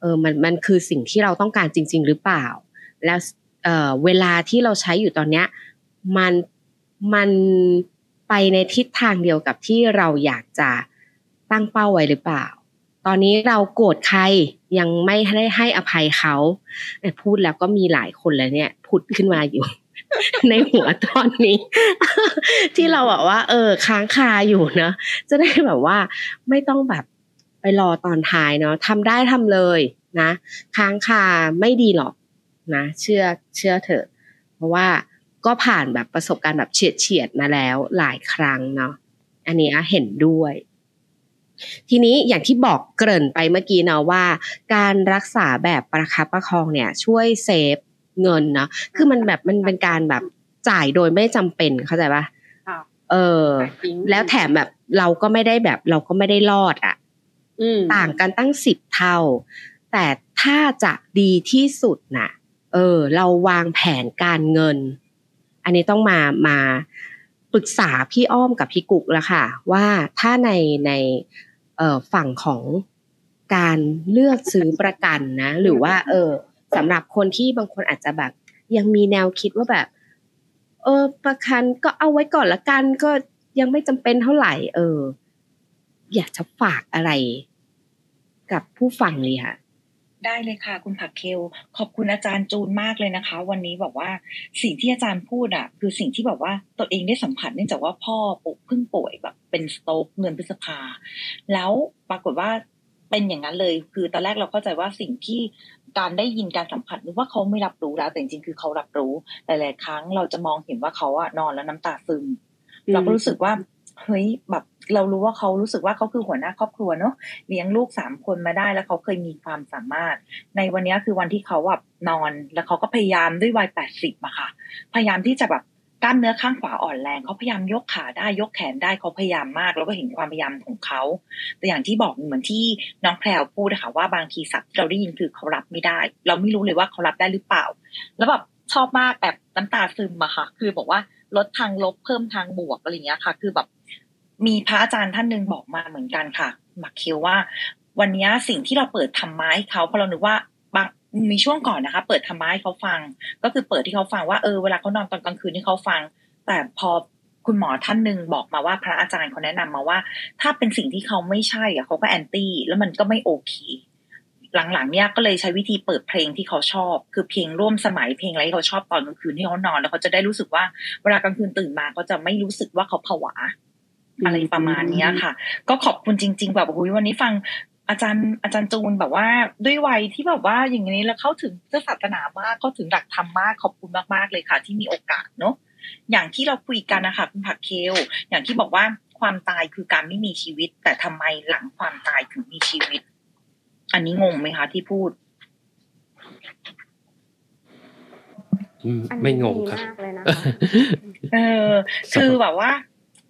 เออ มัน มันคือสิ่งที่เราต้องการจริง ๆ หรือเปล่า แล้วเออเวลาที่เราใช้อยู่ตอนเนี้ย มัน มันไปในทิศทางเดียวกับที่เราอยากจะตั้งเป้าไว้หรือเปล่า ตอนนี้เราโกรธใครยังไม่ได้ให้อภัยเขา พูดแล้วก็มีหลายคนแล้วเนี่ยพูดขึ้นมาอยู่ ในหัวตอนนี้ ที่เราแบบว่า เออ ค้างคาอยู่เนะจะได้แบบว่าไม่ต้องแบบไปรอตอนท้ายเนาะทำได้ทำเลยนะ ค้างคาไม่ดีหรอกนะเชื่อเชื่อเถอะ เพราะว่าก็ผ่านแบบประสบการณ์แบบเฉียดเฉียดมาแล้วหลายครั้งเนาะอันนี้เห็นด้วย ทีนี้อย่างที่บอกเกริ่นไปเมื่อกี้เนาะว่า การรักษาแบบประคับประคองเนี่ย ช่วยเซฟ เงินเนาะคือมันแบบมันเป็นการแบบจ่ายโดยไม่จำเป็นเข้าใจปะเออ แล้วแถมแบบเราก็ไม่ได้แบบเราก็ไม่ได้รอดอะต่างกันตั้งสิบเท่า แต่ถ้าจะดีที่สุดน่ะ เออ เราวางแผนการเงิน อันนี้ต้องมามาปรึกษาพี่อ้อมกับพี่กุกแล้วค่ะ ว่าถ้าในในเอ่อฝั่งของการเลือกซื้อประกันนะ หรือว่า เออ สำหรับคนที่บางคนอาจจะแบบ ยังมีแนวคิดว่าแบบ เออ ประกันก็เอาไว้ก่อนละกันก็ยังไม่จำเป็นเท่าไหร่ เออ อยากจะฝากอะไร กับผู้ฟังเลยค่ะได้เลยค่ะ คุณผักเคลขอบคุณอาจารย์จูนมากเลยนะคะ วันนี้บอกว่าสิ่งที่อาจารย์พูดอะ คือสิ่งที่แบบว่าตัวเองได้สัมผัสเนื่องจากว่าพ่อป่เพิ่งป่วยแบบเป็นสโตรกเงินพฤษภา แล้วปรากฏว่า เป็นอย่างนั้นเลย คือตอนแรกเราเข้าใจว่าสิ่งที่การได้ยินการสัมผัสนึกว่าเขาไม่รับรู้แล้ว แต่จริงๆคือเขารับรู้หลายๆครั้งเราจะมองเห็นว่าเขาอะนอนแล้วน้ำตาซึม เราก็รู้สึกว่าเฮ้ยแบบเรารู้ว่าเขารู้สึกว่าเขาคือหัวหน้าครอบครัวเนาะเลี้ยงลูกสามคนมาได้แล้วเขาเคยมีความสามารถ ในวันนี้คือวันที่เขาแบบนอน แล้วเขาก็พยายามด้วยวัยแปดสิบอะค่ะ พยายามที่จะแบบ กล้ามเนื้อข้างขวาอ่อนแรงเขาพยายามยกขาได้ยกแขนได้เขาพยายามมาก แล้วก็เห็นความพยายามของเขา แต่อย่างที่บอกเหมือนที่น้องแพรวพูดนะคะว่าบางทีสับที่เราได้ยินคือเขารับไม่ได้ เราไม่รู้เลยว่าเขารับได้หรือเปล่า แล้วแบบชอบมากแบบน้ำตาซึมอะค่ะ คือบอกว่าลดทางลบเพิ่มทางบวกอะไรเงี้ยค่ะ คือแบบมีพระอาจารย์ท่านหนึ่งบอกมาเหมือนกันค่ะ มักเคียวว่า วันนี้สิ่งที่เราเปิดทำไม้เขาเพราะเรานึกว่าบาง มีช่วงก่อนนะคะ เปิดทำไม้เขาฟัง ก็คือเปิดที่เขาฟังว่าเออเวลาเขานอนตอนกลางคืนที่เขาฟัง แต่พอคุณหมอท่านหนึ่งบอกมาว่าพระอาจารย์เขาแนะนำมาว่า ถ้าเป็นสิ่งที่เขาไม่ใช่อะเขาก็แอนตี้แล้วมันก็ไม่โอเค หลังๆเนี่ยก็เลยใช้วิธีเปิดเพลงที่เขาชอบ คือเพลงร่วมสมัยเพลงอะไรที่เขาชอบตอนกลางคืนที่เขานอนแล้วเขาจะได้รู้สึกว่าเวลากลางคืนตื่นมาเขาจะไม่รู้สึกว่าเขาผวาอะไรประมาณนี้ค่ะ ก็ขอบคุณจริง ๆ แบบโอ้ยวันนี้ฟัง อาจารย์อาจารย์จูนแบบว่าด้วยวัยที่แบบว่าอย่างนี้แล้วเข้าถึงศาสนามากเข้าถึงหลักธรรมมากขอบคุณมากๆเลยค่ะ ที่มีโอกาสเนาะอย่างที่เราคุยกันนะคะคุณผักเคลอย่างที่บอกว่าความตายคือการไม่มีชีวิต แต่ทำไมหลังความตายถึงมีชีวิต อันนี้งงไหมคะที่พูดไม่งงครับเออ คือแบบว่า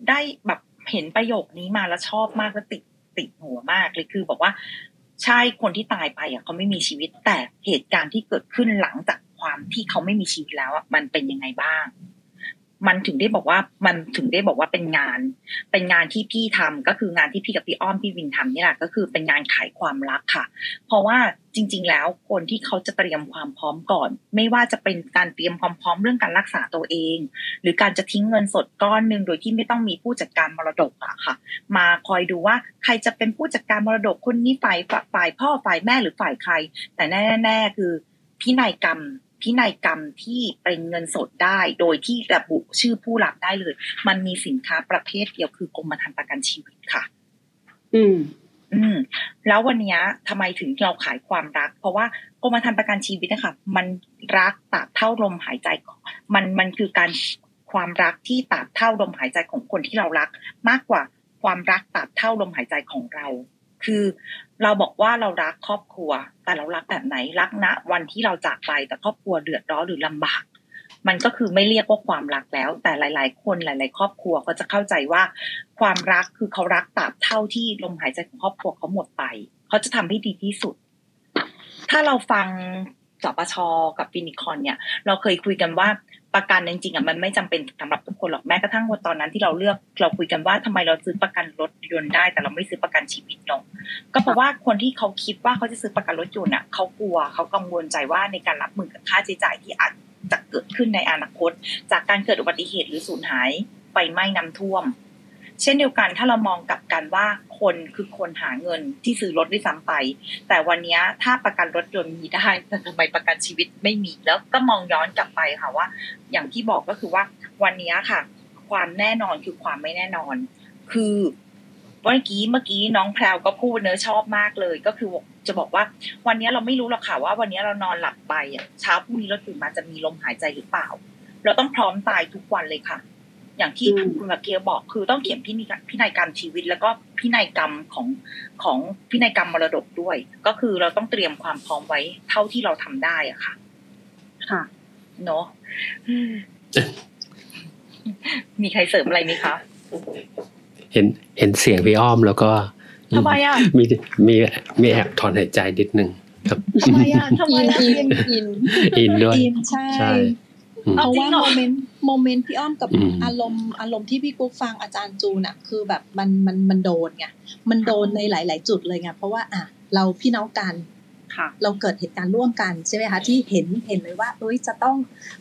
ได้แบบเห็นประโยคนี้มาแล้วชอบมากแล้วติด ติดหัวมากเลยคือบอกว่าใช่คนที่ตายไปอะเขาไม่มีชีวิตแต่เหตุการณ์ที่เกิดขึ้นหลังจากความที่เขาไม่มีชีวิตแล้วอะมันเป็นยังไงบ้าง มันถึงได้บอกว่ามันถึงได้บอกว่าเป็นงาน เป็นงานที่พี่ทำก็คืองานที่พี่กับพี่อ้อมพี่วินทำนี่แหละก็คือเป็นงานขายความรักค่ะ เพราะว่าจริง ๆ แล้วคนที่เขาจะเตรียมความพร้อมก่อน ไม่ว่าจะเป็นการเตรียมความพร้อมเรื่องการรักษาตัวเอง หรือการจะทิ้งเงินสดก้อนหนึ่งโดยที่ไม่ต้องมีผู้จัดการมรดกอะค่ะ มาคอยดูว่าใครจะเป็นผู้จัดการมรดกคนนี้ฝ่ายฝ่ายพ่อฝ่ายแม่หรือฝ่ายใคร แต่แน่ๆคือพินัยกรรม พินัยกรรมที่เป็นเงินสดได้ โดยที่ระบุชื่อผู้รับได้เลย มันมีสินค้าประเภทเดียวคือกรมธรรม์ประกันชีวิตค่ะ อืม อืม แล้ววันนี้ทำไมถึงเราขายความรัก เพราะว่ากรมธรรม์ประกันชีวิตนะคะมันรักตราบเท่าลมหายใจ มันมันคือการความรักที่ตราบเท่าลมหายใจของคนที่เรารัก มากกว่าความรักตราบเท่าลมหายใจของเรา คือเราบอกว่าเรารักครอบครัว แต่เรารักแบบไหนรักณวันที่เราจากไปแต่ครอบครัวเดือดร้อนหรือลำบาก มันก็คือไม่เรียกว่าความรักแล้ว แต่หลาย ๆ คนหลาย ๆ ครอบครัวก็จะเข้าใจว่า ความรักคือเขารักตราบเท่าที่ลมหายใจของครอบครัวเขาหมดไป เขาจะทำให้ดีที่สุด ถ้าเราฟังสปชกับฟินิคอนเนี่ย เราเคยคุยกันว่า ประกันจริงๆอะมันไม่จำเป็นสำหรับทุกคนหรอกแม้กระทั่งวันตอนนั้นที่เราเลือกเราคุยกันว่าทำไมเราซื้อประกันรถยนต์ได้ แต่เราไม่ซื้อประกันชีวิตเนาะก็เพราะว่าคนที่เขาคิดว่าเขาจะซื้อประกันรถยนต์อะเขากลัวเขากังวลใจว่าในการรับมือกับค่าใช้จ่ายที่อาจจะเกิดขึ้นในอนาคต จากการเกิดอุบัติเหตุหรือสูญหายไฟไหม้น้าท่วม เช่นเดียวกันถ้าเรามองกลับกันว่าคนคือคนหาเงินที่ซื้อรถด้ซ้ำไป แต่วันนี้ถ้าประกันรถยนต์มีได้แต่ทำไมประกันชีวิตไม่มีแล้วก็มองย้อนกลับไปค่ะว่า อย่างที่บอกก็คือว่าวันนี้ค่ะ ความแน่นอนคือความไม่แน่นอน คือเมื่อกี้เมื่อกี้น้องแพรวก็พูดเนื้อชอบมากเลย ก็คือจะบอกว่า วันนี้เราไม่รู้หรอกค่ะว่า วันนี้เรานอนหลับไปอะเช้าพรุ่งนี้เราตื่นมาจะมีลมหายใจหรือเปล่า เราต้องพร้อมตายทุกวันเลยค่ะ อย่างที่คุณมาเกียบอกคือต้องเขียนพินัยพินัยกรรมชีวิต แล้วก็พินัยกรรมของของพินัยกรรมมรดกด้วย ก็คือเราต้องเตรียมความพร้อมไว้เท่าที่เราทำได้อะค่ะ ค่ะ เนาะมีใครเสริมอะไรไหมคะ เห็นเห็นเสียงพี่อ้อมแล้วก็ทำไมอะมีมีมีแอบถอนหายใจนิดนึงครับทำไมอะทำไมอินอินอินด้วยใช่ เพราะว่าโมเมนต์ moment พี่อ้อมกับอารมณ์อารมณ์ที่พี่กุ๊กฟังอาจารย์จูนอะคือแบบมันมันมันโดนไงมันโดนในหลาย ๆ จุดเลยไงเพราะว่าอะเราพี่น้องกันเราเกิดเหตุการณ์ร่วมกันใช่ไหมคะที่เห็นเห็นเลยว่าเอ้ยจะต้อง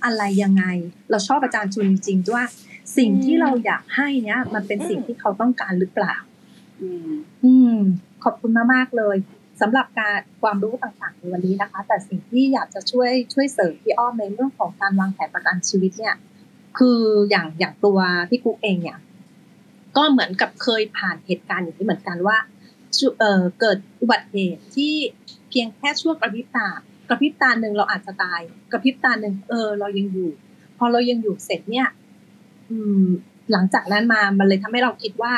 อะไรยังไง เราชอบอาจารย์ชุนจริงๆด้วยสิ่งที่เราอยากให้เนี้ยมันเป็นสิ่งที่เขาต้องการหรือเปล่า อืมขอบคุณมากๆเลย สำหรับการความรู้ต่างๆในวันนี้นะคะ แต่สิ่งที่อยากจะช่วยช่วยเสริมพี่อ้อมในเรื่องของการวางแผนประกันชีวิตเนี่ย คืออย่างอย่างตัวพี่กุ๊กเองเนี่ย ก็เหมือนกับเคยผ่านเหตุการณ์อย่างนี้เหมือนกันว่าเเกิดอุบัติเหตุที่เพียงแค่ชั่วกระพริบตากระพริบตาหนึ่งเราอาจจะตาย กระพริบตาหนึ่งเออ เรายังอยู่ พอเรายังอยู่เสร็จเนี่ย อืม หลังจากนั้นมามันเลยทำให้เราคิดว่า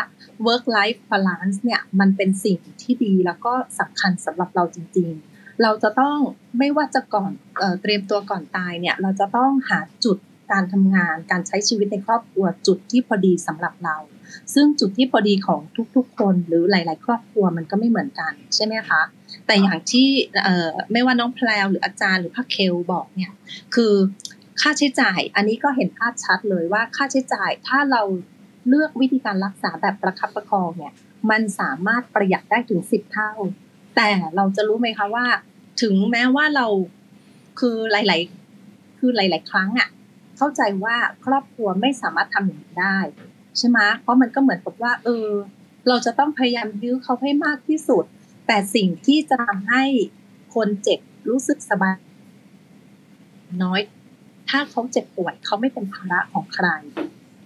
work life balance เนี่ย มันเป็นสิ่งที่ดีแล้วก็สำคัญสำหรับเราจริง ๆ เราจะต้องไม่ว่าจะก่อนเเตรียมตัวก่อนตายเนี่ย เราจะต้องหาจุดการทำงานการใช้ชีวิตในครอบครัวจุดที่พอดีสำหรับเรา ซึ่งจุดที่พอดีของทุกๆ คนหรือหลาย ๆ ครอบครัวมันก็ไม่เหมือนกันใช่ไหมคะแต่อย่างที่ไม่ว่าน้องแพลวหรืออาจารย์หรือพักเคลบอกเนี่ยคือค่าใช้จ่าย อันนี้ก็เห็นภาพชัดเลยว่าค่าใช้จ่ายถ้าเราเลือกวิธีการรักษาแบบประคับประคองเนี่ย มันสามารถประหยัดได้ถึงสิบเท่า แต่เราจะรู้ไหมคะว่า ถึงแม้ว่าเราคือหลาย ๆ คือหลาย ๆ ครั้งอะ่ะ เข้าใจว่าครอบครัวไม่สามารถทำอย่างนี้ได้ใช่ไหมเพราะมันก็เหมือนกับว่า เออ เราจะต้องพยายามยื้อเขาให้มากที่สุด แต่สิ่งที่จะทำให้คนเจ็บรู้สึกสบายน้อย ถ้าเขาเจ็บป่วยเขาไม่เป็นภาระของใคร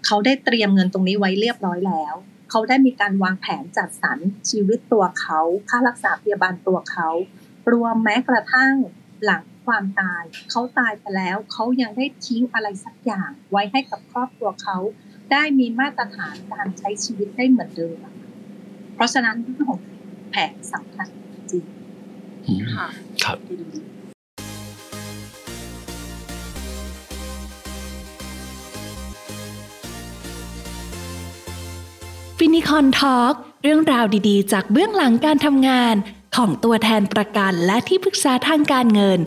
เขาได้เตรียมเงินตรงนี้ไว้เรียบร้อยแล้ว เขาได้มีการวางแผนจัดสรรชีวิตตัวเขา ค่ารักษาพยาบาลตัวเขา รวมแม้กระทั่งหลังความตาย เขาตายไปแล้ว เขายังได้ทิ้งอะไรสักอย่าง ไว้ให้กับครอบครัวเขา ได้มีมาตรฐานการใช้ชีวิตได้เหมือนเดิม เพราะฉะนั้นเรื่องของแผนสำคัญจริงค่ะครับ ฟินิคอนทอล์กเรื่องราวดีๆ จากเบื้องหลังการทำงาน ของตัวแทนประกันและที่ปรึกษาทางการเงิน